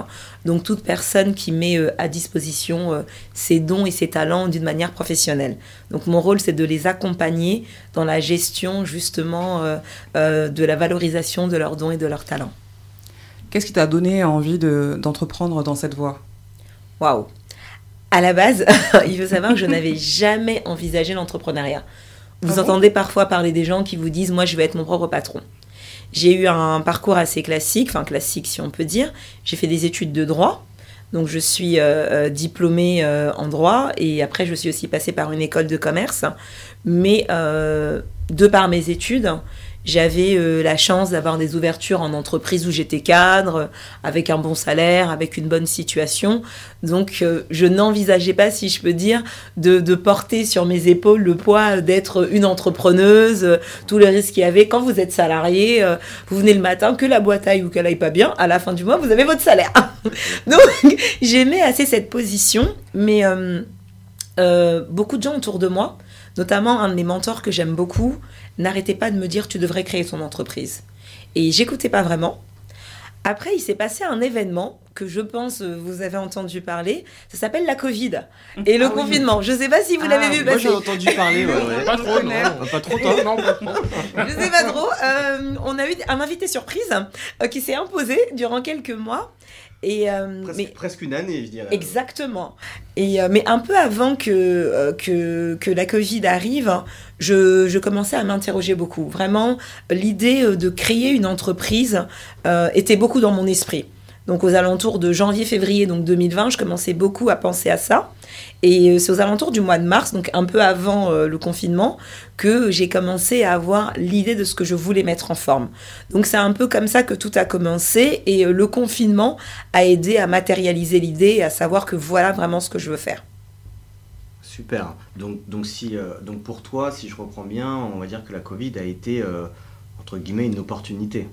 donc toute personne qui met euh, à disposition euh, ses dons et ses talents d'une manière professionnelle. Donc mon rôle, c'est de les accompagner dans la gestion justement de la valorisation de leurs dons et de leurs talents. Qu'est-ce qui t'a donné envie de- d'entreprendre dans cette voie? Waouh À la base, il faut savoir que je n'avais jamais envisagé l'entrepreneuriat. Vous Ah bon? entendez parfois parler des gens qui vous disent Moi, je vais être mon propre patron. J'ai eu un parcours assez classique, enfin classique si on peut dire. J'ai fait des études de droit. Donc, je suis euh, euh, diplômée euh, en droit et après, je suis aussi passée par une école de commerce. Mais euh, de par mes études, j'avais euh, la chance d'avoir des ouvertures en entreprise où j'étais cadre, avec un bon salaire, avec une bonne situation. Donc, euh, je n'envisageais pas, si je peux dire, de, porter sur mes épaules le poids d'être une entrepreneuse, euh, tous les risques qu'il y avait. Quand vous êtes salarié, euh, vous venez le matin, que la boîte aille ou qu'elle aille pas bien, à la fin du mois, vous avez votre salaire. Donc, j'aimais assez cette position, mais beaucoup de gens autour de moi, notamment un de mes mentors que j'aime beaucoup, n'arrêtaient pas de me dire tu devrais créer ton entreprise. Et j'écoutais pas vraiment. Après, il s'est passé un événement que je pense euh, vous avez entendu parler. Ça s'appelle la Covid et le Ah oui. confinement. Je sais pas si vous Ah, l'avez vu Moi passer. j'ai entendu parler, ouais, ouais. Pas trop, non. Euh, Pas trop toi Non, pas trop. Je sais pas trop. Euh, on a eu un invité surprise euh, qui s'est imposé durant quelques mois. Et, euh, presque, mais presque une année, je dirais. Exactement. Et, euh, mais un peu avant que, euh, que, que la Covid arrive, je, je commençais à m'interroger beaucoup. Vraiment, l'idée euh, de créer une entreprise euh, était beaucoup dans mon esprit. Donc aux alentours de janvier-février donc 2020, je commençais beaucoup à penser à ça. Et euh, c'est aux alentours du mois de mars, donc un peu avant euh, le confinement, que j'ai commencé à avoir l'idée de ce que je voulais mettre en forme. Donc c'est un peu comme ça que tout a commencé et le confinement a aidé à matérialiser l'idée et à savoir que voilà vraiment ce que je veux faire. Super. Donc, si, euh, donc pour toi, si je reprends bien, on va dire que la Covid a été, euh, entre guillemets, une opportunité.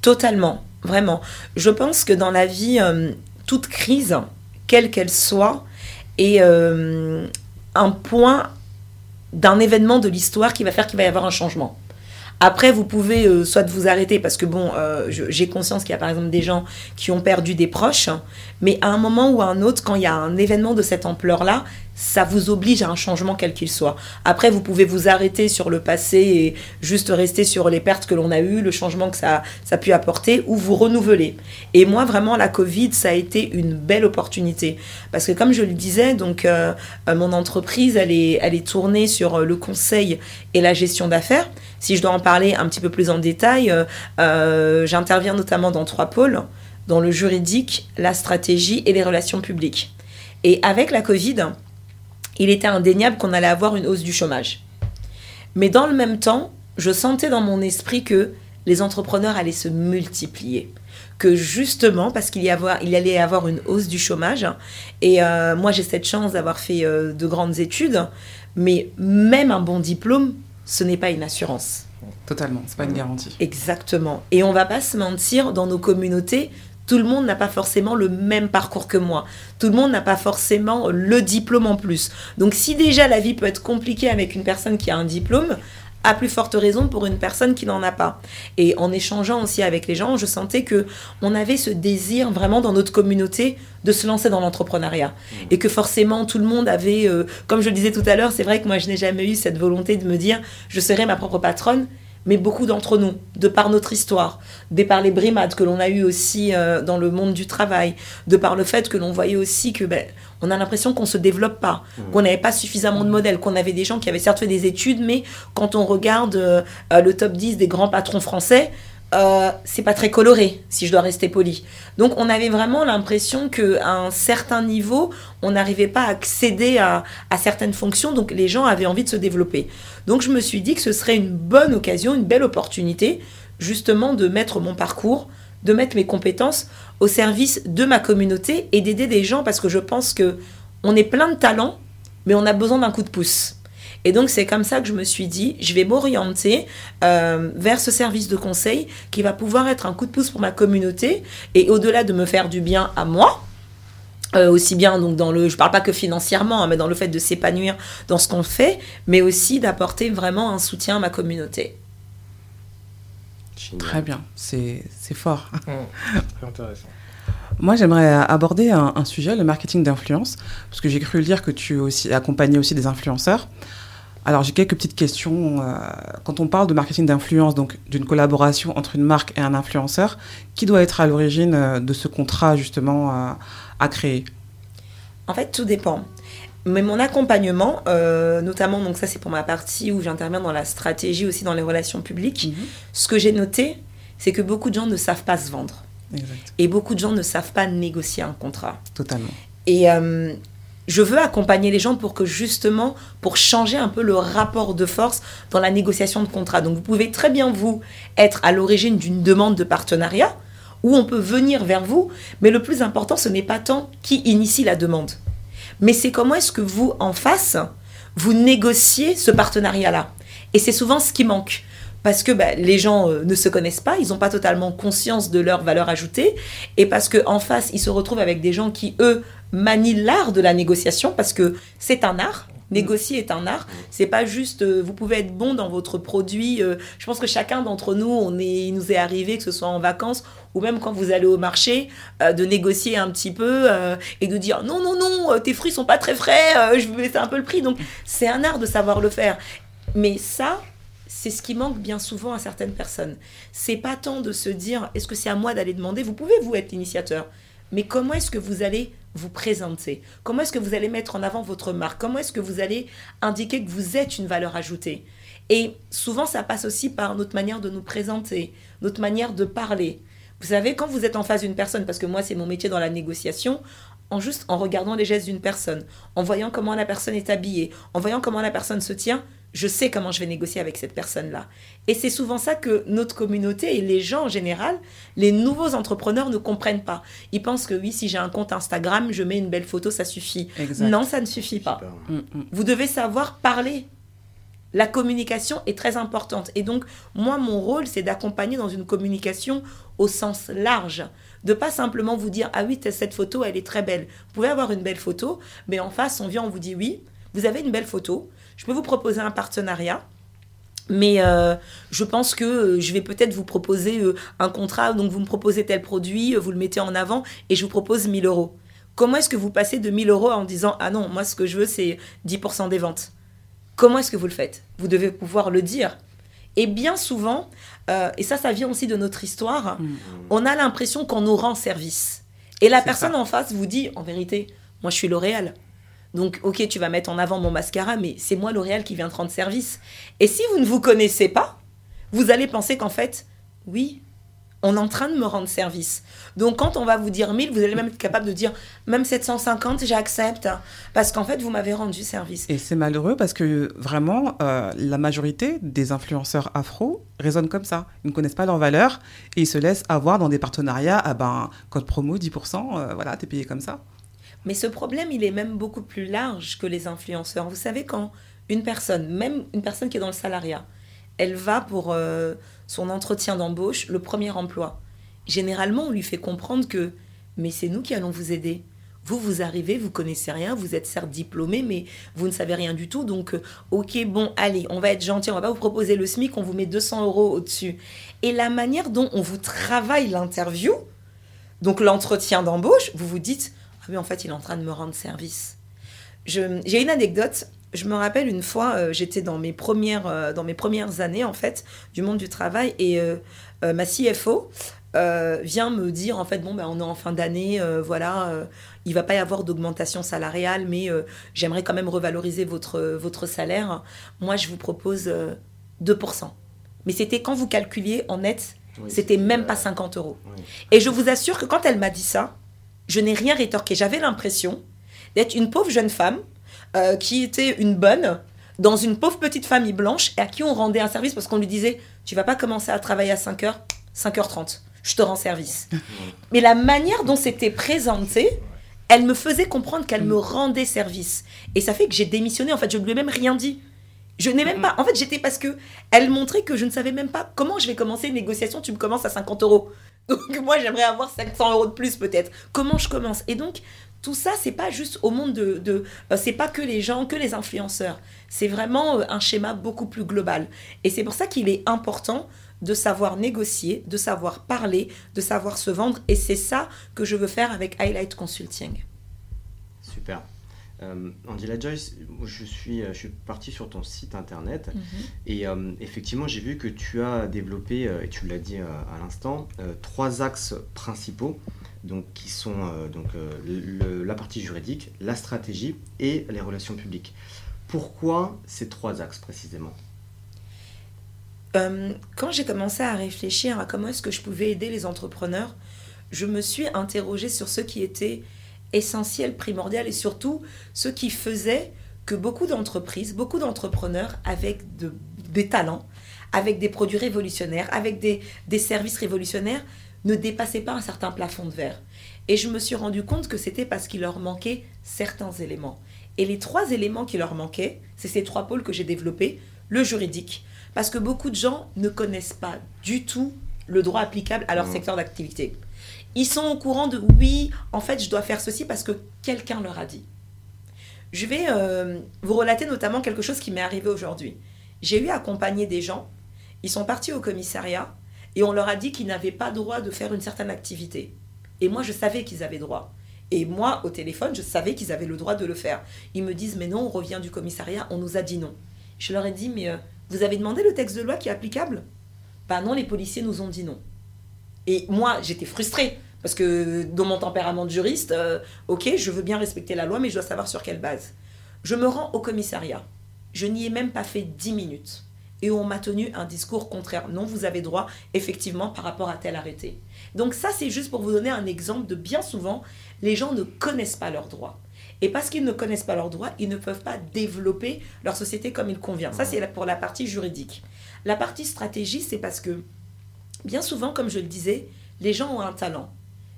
Totalement, vraiment. Je pense que dans la vie, euh, toute crise, quelle qu'elle soit, est un point d'un événement de l'histoire qui va faire qu'il va y avoir un changement. Après, vous pouvez soit vous arrêter parce que bon, j'ai conscience qu'il y a par exemple des gens qui ont perdu des proches, mais à un moment ou à un autre, quand il y a un événement de cette ampleur-là, ça vous oblige à un changement quel qu'il soit. Après, vous pouvez vous arrêter sur le passé et juste rester sur les pertes que l'on a eues, le changement que ça, a pu apporter, ou vous renouveler. Et moi, vraiment, la Covid, ça a été une belle opportunité. Parce que comme je le disais, donc euh, euh, mon entreprise, elle est, tournée sur euh, le conseil et la gestion d'affaires. Si je dois en parler un petit peu plus en détail, j'interviens notamment dans trois pôles, dans le juridique, la stratégie et les relations publiques. Et avec la Covid, il était indéniable qu'on allait avoir une hausse du chômage. Mais dans le même temps, je sentais dans mon esprit que les entrepreneurs allaient se multiplier. Que justement, parce qu'il y, avoir- il allait y avoir une hausse du chômage, et euh, moi j'ai cette chance d'avoir fait euh, de grandes études, mais même un bon diplôme, ce n'est pas une assurance. Totalement, c'est pas une garantie. Exactement. Et on va pas se mentir, dans nos communautés, tout le monde n'a pas forcément le même parcours que moi. Tout le monde n'a pas forcément le diplôme en plus. Donc si déjà la vie peut être compliquée avec une personne qui a un diplôme, à plus forte raison pour une personne qui n'en a pas. Et en échangeant aussi avec les gens, je sentais que on avait ce désir vraiment dans notre communauté de se lancer dans l'entrepreneuriat et que forcément tout le monde avait, euh, comme je le disais tout à l'heure, c'est vrai que moi je n'ai jamais eu cette volonté de me dire je serai ma propre patronne, mais beaucoup d'entre nous, de par notre histoire, de par les brimades que l'on a eues aussi euh, dans le monde du travail, de par le fait que l'on voyait aussi que ben, on a l'impression qu'on se développe pas, qu'on n'avait pas suffisamment de modèles, qu'on avait des gens qui avaient certes fait des études, mais quand on regarde euh, euh, le top 10 des grands patrons français, euh, c'est pas très coloré, si je dois rester poli. Donc on avait vraiment l'impression qu'à un certain niveau, on n'arrivait pas à accéder à, à certaines fonctions, donc les gens avaient envie de se développer. Donc je me suis dit que ce serait une bonne occasion, une belle opportunité, justement de mettre mon parcours, de mettre mes compétences au service de ma communauté et d'aider des gens parce que je pense que on est plein de talents, mais on a besoin d'un coup de pouce. Et donc c'est comme ça que je me suis dit, je vais m'orienter euh, vers ce service de conseil qui va pouvoir être un coup de pouce pour ma communauté et au-delà de me faire du bien à moi, euh, aussi bien donc dans le, je parle pas que financièrement, hein, mais dans le fait de s'épanouir dans ce qu'on fait, mais aussi d'apporter vraiment un soutien à ma communauté. Génial. Très bien, c'est c'est fort. Très intéressant. Moi, j'aimerais aborder un, un sujet, le marketing d'influence, parce que j'ai cru lire que tu aussi, accompagnais aussi des influenceurs. Alors, j'ai quelques petites questions. euh, quand on parle de marketing d'influence, donc d'une collaboration entre une marque et un influenceur, qui doit être à l'origine euh, de ce contrat justement euh, à créer? En fait, tout dépend. Mais mon accompagnement, euh, notamment, donc ça c'est pour ma partie où j'interviens dans la stratégie aussi dans les relations publiques, ce que j'ai noté, c'est que beaucoup de gens ne savent pas se vendre. Exact, Et beaucoup de gens ne savent pas négocier un contrat. totalement. Et euh, je veux accompagner les gens pour que justement, pour changer un peu le rapport de force dans la négociation de contrat. Donc vous pouvez très bien vous être à l'origine d'une demande de partenariat, où on peut venir vers vous, mais le plus important, ce n'est pas tant qui initie la demande, mais c'est comment est-ce que vous, en face, vous négociez ce partenariat-là. Et c'est souvent ce qui manque. parce que bah, les gens euh, ne se connaissent pas, ils n'ont pas totalement conscience de leur valeur ajoutée, et parce qu'en face, ils se retrouvent avec des gens qui, eux, manient l'art de la négociation, parce que c'est un art. Négocier est un art. C'est pas juste. euh, vous pouvez être bon dans votre produit. euh, je pense que chacun d'entre nous, on est, il nous est arrivé, que ce soit en vacances ou même quand vous allez au marché, euh, de négocier un petit peu et de dire non, non, non, tes fruits sont pas très frais. je vais baisser un peu le prix. Donc c'est un art de savoir le faire. Mais ça, c'est ce qui manque bien souvent à certaines personnes. C'est pas tant de se dire est-ce que c'est à moi d'aller demander? Vous pouvez vous être l'initiateur, mais comment est-ce que vous allez vous présenter. Comment est-ce que vous allez mettre en avant votre marque? Comment est-ce que vous allez indiquer que vous êtes une valeur ajoutée? Et souvent, ça passe aussi par notre manière de nous présenter, notre manière de parler. Vous savez, quand vous êtes en face d'une personne, parce que moi, c'est mon métier dans la négociation, en juste en regardant les gestes d'une personne, en voyant comment la personne est habillée, en voyant comment la personne se tient, je sais comment je vais négocier avec cette personne-là. Et c'est souvent ça que notre communauté et les gens en général, les nouveaux entrepreneurs ne comprennent pas. Ils pensent que oui, si j'ai un compte Instagram, je mets une belle photo, ça suffit. Exact. Non, ça ne suffit pas. Super. Mm, mm. Vous devez savoir parler. La communication est très importante. Et donc, moi, mon rôle, c'est d'accompagner dans une communication au sens large. De pas simplement vous dire, ah oui, cette photo, elle est très belle. Vous pouvez avoir une belle photo, mais en face, on vient, on vous dit, oui, vous avez une belle photo, je peux vous proposer un partenariat. Mais euh, je pense que euh, je vais peut-être vous proposer euh, un contrat, donc vous me proposez tel produit, vous le mettez en avant et je vous propose 1000 euros. Comment est-ce que vous passez de 1000 euros en disant Ah non, moi ce que je veux c'est 10% des ventes? Comment est-ce que vous le faites? Vous devez pouvoir le dire. Et bien souvent, et ça, ça vient aussi de notre histoire, Mm. on a l'impression qu'on nous rend service. Et la personne ça. en face vous dit En vérité, moi je suis L'Oréal. Donc, ok, tu vas mettre en avant mon mascara, mais c'est moi L'Oréal qui viens te rendre service. Et si vous ne vous connaissez pas, vous allez penser qu'en fait, oui, on est en train de me rendre service. Donc, quand on va vous dire 1000, vous allez même être capable de dire même 750, j'accepte. Parce qu'en fait, vous m'avez rendu service. Et c'est malheureux parce que vraiment, euh, la majorité des influenceurs afro raisonnent comme ça. Ils ne connaissent pas leurs valeurs et ils se laissent avoir dans des partenariats. Ah ben, code promo 10%, euh, voilà, t'es payé comme ça. Mais ce problème, il est même beaucoup plus large que les influenceurs. Vous savez, quand une personne, même une personne qui est dans le salariat, elle va pour euh, son entretien d'embauche, le premier emploi. Généralement, on lui fait comprendre que, mais c'est nous qui allons vous aider. Vous, vous arrivez, vous connaissez rien, vous êtes certes diplômé, mais vous ne savez rien du tout. Donc, euh, ok, bon, allez, on va être gentil, on va pas vous proposer le SMIC, on vous met 200 euros au-dessus. Et la manière dont on vous travaille l'interview, donc l'entretien d'embauche, vous vous dites, ah oui, en fait, il est en train de me rendre service. J'ai une anecdote. Je me rappelle une fois, euh, j'étais dans mes premières euh, dans mes premières années en fait du monde du travail et euh, ma CFO vient me dire en fait bon ben on est en fin d'année, voilà, il va pas y avoir d'augmentation salariale, mais j'aimerais quand même revaloriser votre votre salaire. Moi, je vous propose euh, 2%. Mais c'était quand vous calculiez en net, Oui, c'était même euh, pas 50 euros. oui. Et je vous assure que quand elle m'a dit ça, je n'ai rien rétorqué. J'avais l'impression d'être une pauvre jeune femme euh, qui était une bonne dans une pauvre petite famille blanche et à qui on rendait un service parce qu'on lui disait Tu vas pas commencer à travailler à 5h, 5h30, je te rends service. Mais la manière dont c'était présenté, elle me faisait comprendre qu'elle me rendait service. Et ça fait que j'ai démissionné. En fait, je ne lui ai même rien dit. Je n'ai même pas. En fait, j'étais parce que elle montrait que je ne savais même pas comment je vais commencer une négociation. Tu me commences à 50 euros. Donc moi, j'aimerais avoir 500 euros de plus peut-être. Comment je commence? Et donc tout ça, c'est pas juste au monde de, de euh, c'est pas que les gens, que les influenceurs. C'est vraiment euh, un schéma beaucoup plus global. Et c'est pour ça qu'il est important de savoir négocier, de savoir parler, de savoir se vendre. Et c'est ça que je veux faire avec Highlight Consulting. Super. Euh, Angela Joyce, je suis, euh, je suis parti sur ton site internet. Et euh, effectivement j'ai vu que tu as développé, euh, et tu l'as dit euh, à l'instant, euh, trois axes principaux donc, qui sont euh, donc, euh, le- la partie juridique, la stratégie et les relations publiques. Pourquoi ces trois axes précisément? Euh, quand j'ai commencé à réfléchir à comment est-ce que je pouvais aider les entrepreneurs, je me suis interrogée sur ce qui était essentiel, primordial et surtout ce qui faisait que beaucoup d'entreprises, beaucoup d'entrepreneurs avec de- des talents, avec des produits révolutionnaires, avec des, des services révolutionnaires, ne dépassaient pas un certain plafond de verre. Et je me suis rendu compte que c'était parce qu'il leur manquait certains éléments. Et les trois éléments qui leur manquaient, c'est ces trois pôles que j'ai développés. Le juridique, Parce que beaucoup de gens ne connaissent pas du tout le droit applicable à leur Mhm. secteur d'activité. Ils sont au courant de oui, en fait, je dois faire ceci parce que quelqu'un leur a dit. Je vais euh, vous relater notamment quelque chose qui m'est arrivé aujourd'hui. J'ai eu à accompagner des gens, ils sont partis au commissariat et on leur a dit qu'ils n'avaient pas droit de faire une certaine activité. Et moi, je savais qu'ils avaient droit. Et moi, au téléphone, je savais qu'ils avaient le droit de le faire. Ils me disent, mais non, on revient du commissariat, on nous a dit non. Je leur ai dit, mais euh, vous avez demandé le texte de loi qui est applicable? Bah non, les policiers nous ont dit non. Et moi, j'étais frustrée. Parce que dans mon tempérament de juriste, euh, ok, je veux bien respecter la loi, mais je dois savoir sur quelle base. Je me rends au commissariat. Je n'y ai même pas fait 10 minutes. Et on m'a tenu un discours contraire. Non, vous avez droit, effectivement, par rapport à tel arrêté. Donc ça, c'est juste pour vous donner un exemple de bien souvent, les gens ne connaissent pas leurs droits. Et parce qu'ils ne connaissent pas leurs droits, ils ne peuvent pas développer leur société comme il convient. Ça, c'est pour la partie juridique. La partie stratégie, c'est parce que, bien souvent, comme je le disais, les gens ont un talent.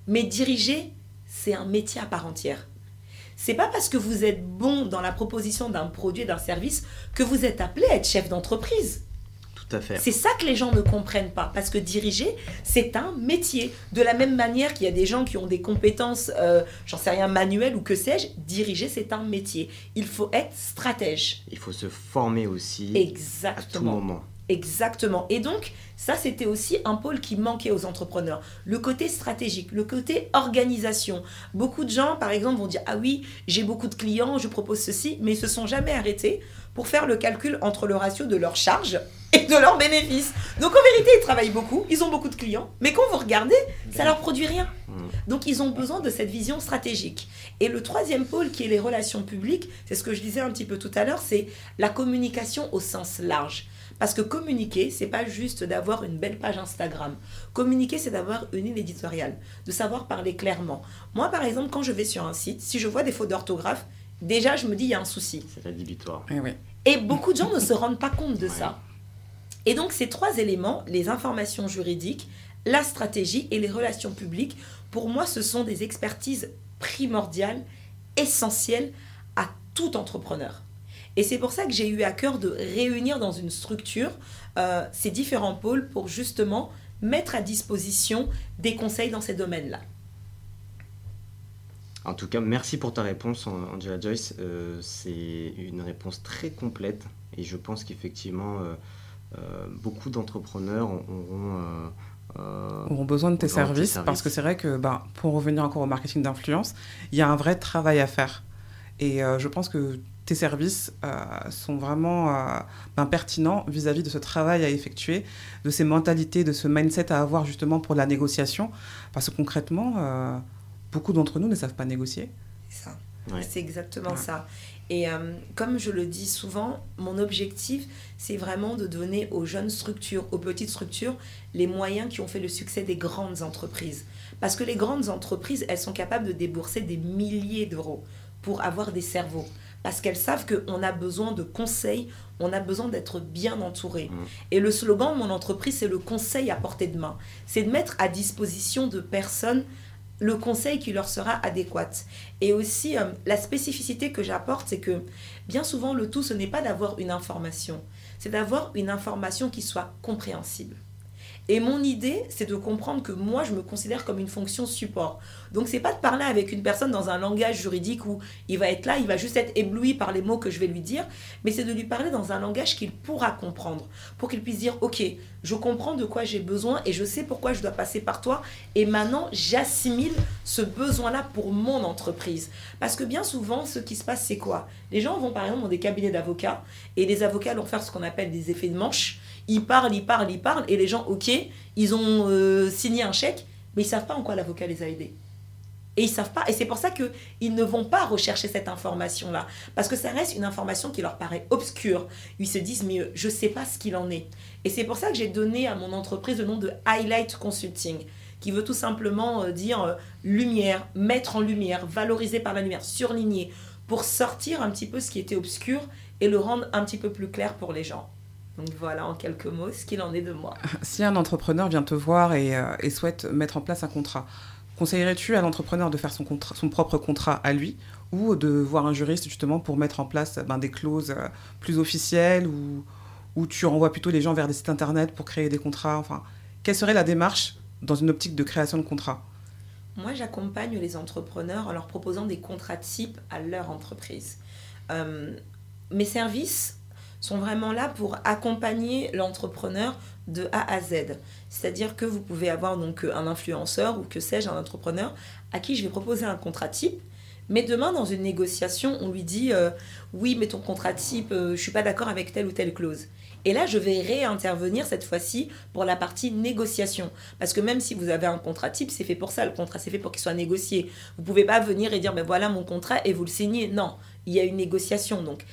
Mais diriger, c'est un métier à part entière. C'est pas parce que vous êtes bon dans la proposition d'un produit, d'un service, que vous êtes appelé à être chef d'entreprise. Tout à fait. C'est ça que les gens ne comprennent pas, parce que diriger, c'est un métier. De la même manière qu'il y a des gens qui ont des compétences, euh, j'en sais rien, manuelles ou que sais-je, diriger, c'est un métier. Il faut être stratège. Il faut se former aussi à tout Exactement. moment. Exactement. Et donc, ça, c'était aussi un pôle qui manquait aux entrepreneurs. Le côté stratégique, le côté organisation. Beaucoup de gens, par exemple, vont dire Ah oui, j'ai beaucoup de clients, je propose ceci, mais ils se sont jamais arrêtés pour faire le calcul entre le ratio de leurs charges et de leurs bénéfices. Donc, en vérité, ils travaillent beaucoup, ils ont beaucoup de clients, mais quand vous regardez, ça leur produit rien. Donc, ils ont besoin de cette vision stratégique. Et le troisième pôle, qui est les relations publiques, c'est ce que je disais un petit peu tout à l'heure, c'est la communication au sens large. Parce que communiquer, c'est pas juste d'avoir une belle page Instagram. Communiquer, c'est d'avoir une ligne éditoriale, de savoir parler clairement. Moi, par exemple, quand je vais sur un site, si je vois des fautes d'orthographe, déjà, je me dis, il y a un souci. C'est rédhibitoire. Oui. Et beaucoup de gens ne se rendent pas compte de ça. Et donc, ces trois éléments, les informations juridiques, la stratégie et les relations publiques, pour moi, ce sont des expertises primordiales, essentielles à tout entrepreneur. Et c'est pour ça que j'ai eu à cœur de réunir dans une structure euh, ces différents pôles pour justement mettre à disposition des conseils dans ces domaines-là. En tout cas, merci pour ta réponse, An- Angela Joyce. Euh, c'est une réponse très complète et je pense qu'effectivement, euh, euh, beaucoup d'entrepreneurs auront. auront besoin de tes services, services. parce que c'est vrai que ben, pour revenir encore au marketing d'influence, il y a un vrai travail à faire. Et euh, je pense que tes services euh, sont vraiment euh, ben, pertinents vis-à-vis de ce travail à effectuer, de ces mentalités, de ce mindset à avoir justement pour la négociation. Parce que concrètement, euh, beaucoup d'entre nous ne savent pas négocier. C'est ça. Ouais. C'est exactement Ouais. ça. Et euh, comme je le dis souvent, mon objectif, c'est vraiment de donner aux jeunes structures, aux petites structures, les moyens qui ont fait le succès des grandes entreprises. Parce que les grandes entreprises, elles sont capables de débourser des milliers d'euros pour avoir des cerveaux. Parce qu'elles savent qu'on a besoin de conseils, on a besoin d'être bien entouré. Mm. Et le slogan de mon entreprise, c'est le conseil à portée de main. C'est de mettre à disposition de personnes le conseil qui leur sera adéquat. Et aussi, euh, la spécificité que j'apporte, c'est que bien souvent, le tout, ce n'est pas d'avoir une information, c'est d'avoir une information qui soit compréhensible. Et mon idée, c'est de comprendre que moi, je me considère comme une fonction support. Donc, c'est pas de parler avec une personne dans un langage juridique où il va être là, il va juste être ébloui par les mots que je vais lui dire, mais c'est de lui parler dans un langage qu'il pourra comprendre, pour qu'il puisse dire, ok, je comprends de quoi j'ai besoin et je sais pourquoi je dois passer par toi, et maintenant, j'assimile ce besoin-là pour mon entreprise. Parce que bien souvent, ce qui se passe, c'est quoi? Les gens vont par exemple dans des cabinets d'avocats, et les avocats vont faire ce qu'on appelle des effets de manche. Ils parlent, ils parlent, ils parlent, et les gens, ok, ils ont euh, signé un chèque, mais ils savent pas en quoi l'avocat les a aidés. Et ils savent pas, et c'est pour ça que ils ne vont pas rechercher cette information-là, parce que ça reste une information qui leur paraît obscure. Ils se disent, mais euh, je sais pas ce qu'il en est. Et c'est pour ça que j'ai donné à mon entreprise le nom de Highlight Consulting, qui veut tout simplement euh, dire lumière, mettre en lumière, valoriser par la lumière, surligner, pour sortir un petit peu ce qui était obscur et le rendre un petit peu plus clair pour les gens. Donc voilà en quelques mots ce qu'il en est de moi. Si un entrepreneur vient te voir et, euh, et souhaite mettre en place un contrat, conseillerais-tu à l'entrepreneur de faire son, contrat- son propre contrat à lui ou de voir un juriste justement pour mettre en place ben, des clauses euh, plus officielles ou, Ou tu renvoies plutôt les gens vers des sites internet pour créer des contrats? Enfin, quelle serait la démarche dans une optique de création de contrats Moi, j'accompagne les entrepreneurs en leur proposant des contrats types à leur entreprise. Euh, mes services sont vraiment là pour accompagner l'entrepreneur de A à Z. C'est-à-dire que vous pouvez avoir donc un influenceur ou que sais-je, un entrepreneur à qui je vais proposer un contrat type. Mais demain, dans une négociation, on lui dit euh, oui, mais ton contrat type, euh, je suis pas d'accord avec telle ou telle clause. Et là, je vais réintervenir cette fois-ci pour la partie négociation. Parce que même si vous avez un contrat type, c'est fait pour ça. Le contrat, c'est fait pour qu'il soit négocié. Vous pouvez pas venir et dire, ben voilà mon contrat et vous le signez. Non, il y a une négociation. Donc,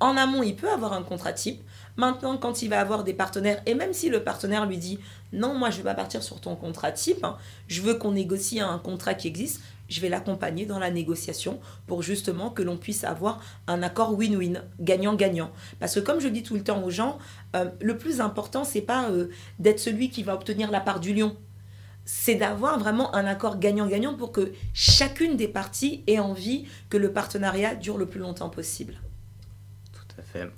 en amont, il peut avoir un contrat type. Maintenant, quand il va avoir des partenaires, et même si le partenaire lui dit, non, moi, je vais pas partir sur ton contrat type, hein, je veux qu'on négocie un contrat qui existe, je vais l'accompagner dans la négociation pour justement que l'on puisse avoir un accord win-win, gagnant-gagnant. Parce que comme je dis tout le temps aux gens, euh, le plus important, c'est pas euh, d'être celui qui va obtenir la part du lion. C'est d'avoir vraiment un accord gagnant-gagnant pour que chacune des parties ait envie que le partenariat dure le plus longtemps possible. Tout à fait.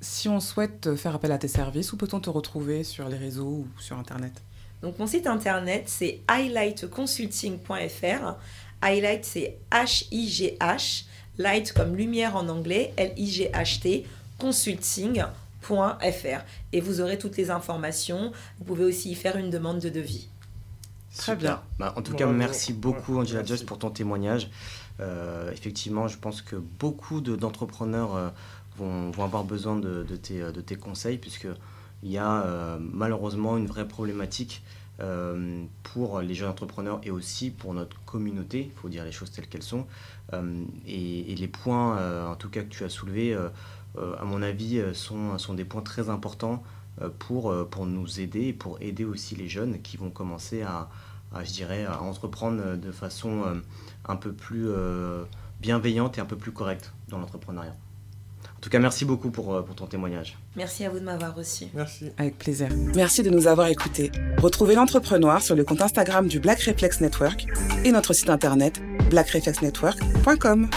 Si on souhaite faire appel à tes services, où peut-on te retrouver sur les réseaux ou sur Internet? Donc mon site internet c'est highlightconsulting.fr. Highlight c'est H-I-G-H, light comme lumière en anglais, L-I-G-H-T, consulting.fr. Et vous aurez toutes les informations. Vous pouvez aussi y faire une demande de devis. Très Super. bien. Bah, en tout cas, merci beaucoup, Angela merci. Joyce, pour ton témoignage. Euh, effectivement, je pense que beaucoup de- d'entrepreneurs euh, vont, vont avoir besoin de, de tes, de tes conseils, puisqu'il y a euh, malheureusement une vraie problématique euh, pour les jeunes entrepreneurs et aussi pour notre communauté, il faut dire les choses telles qu'elles sont. Euh, et, et les points, euh, en tout cas, que tu as soulevés, euh, euh, à mon avis, euh, sont, sont des points très importants euh, pour, euh, pour nous aider et pour aider aussi les jeunes qui vont commencer à, à, je dirais, à entreprendre euh, de façon euh, un peu plus euh, bienveillante et un peu plus correcte dans l'entrepreneuriat. En tout cas, merci beaucoup pour, euh, pour ton témoignage. Merci à vous de m'avoir reçu. Merci. Avec plaisir. Merci de nous avoir écoutés. Retrouvez l'entrepreneur sur le compte Instagram du Black Reflex Network et notre site internet blackreflexnetwork.com.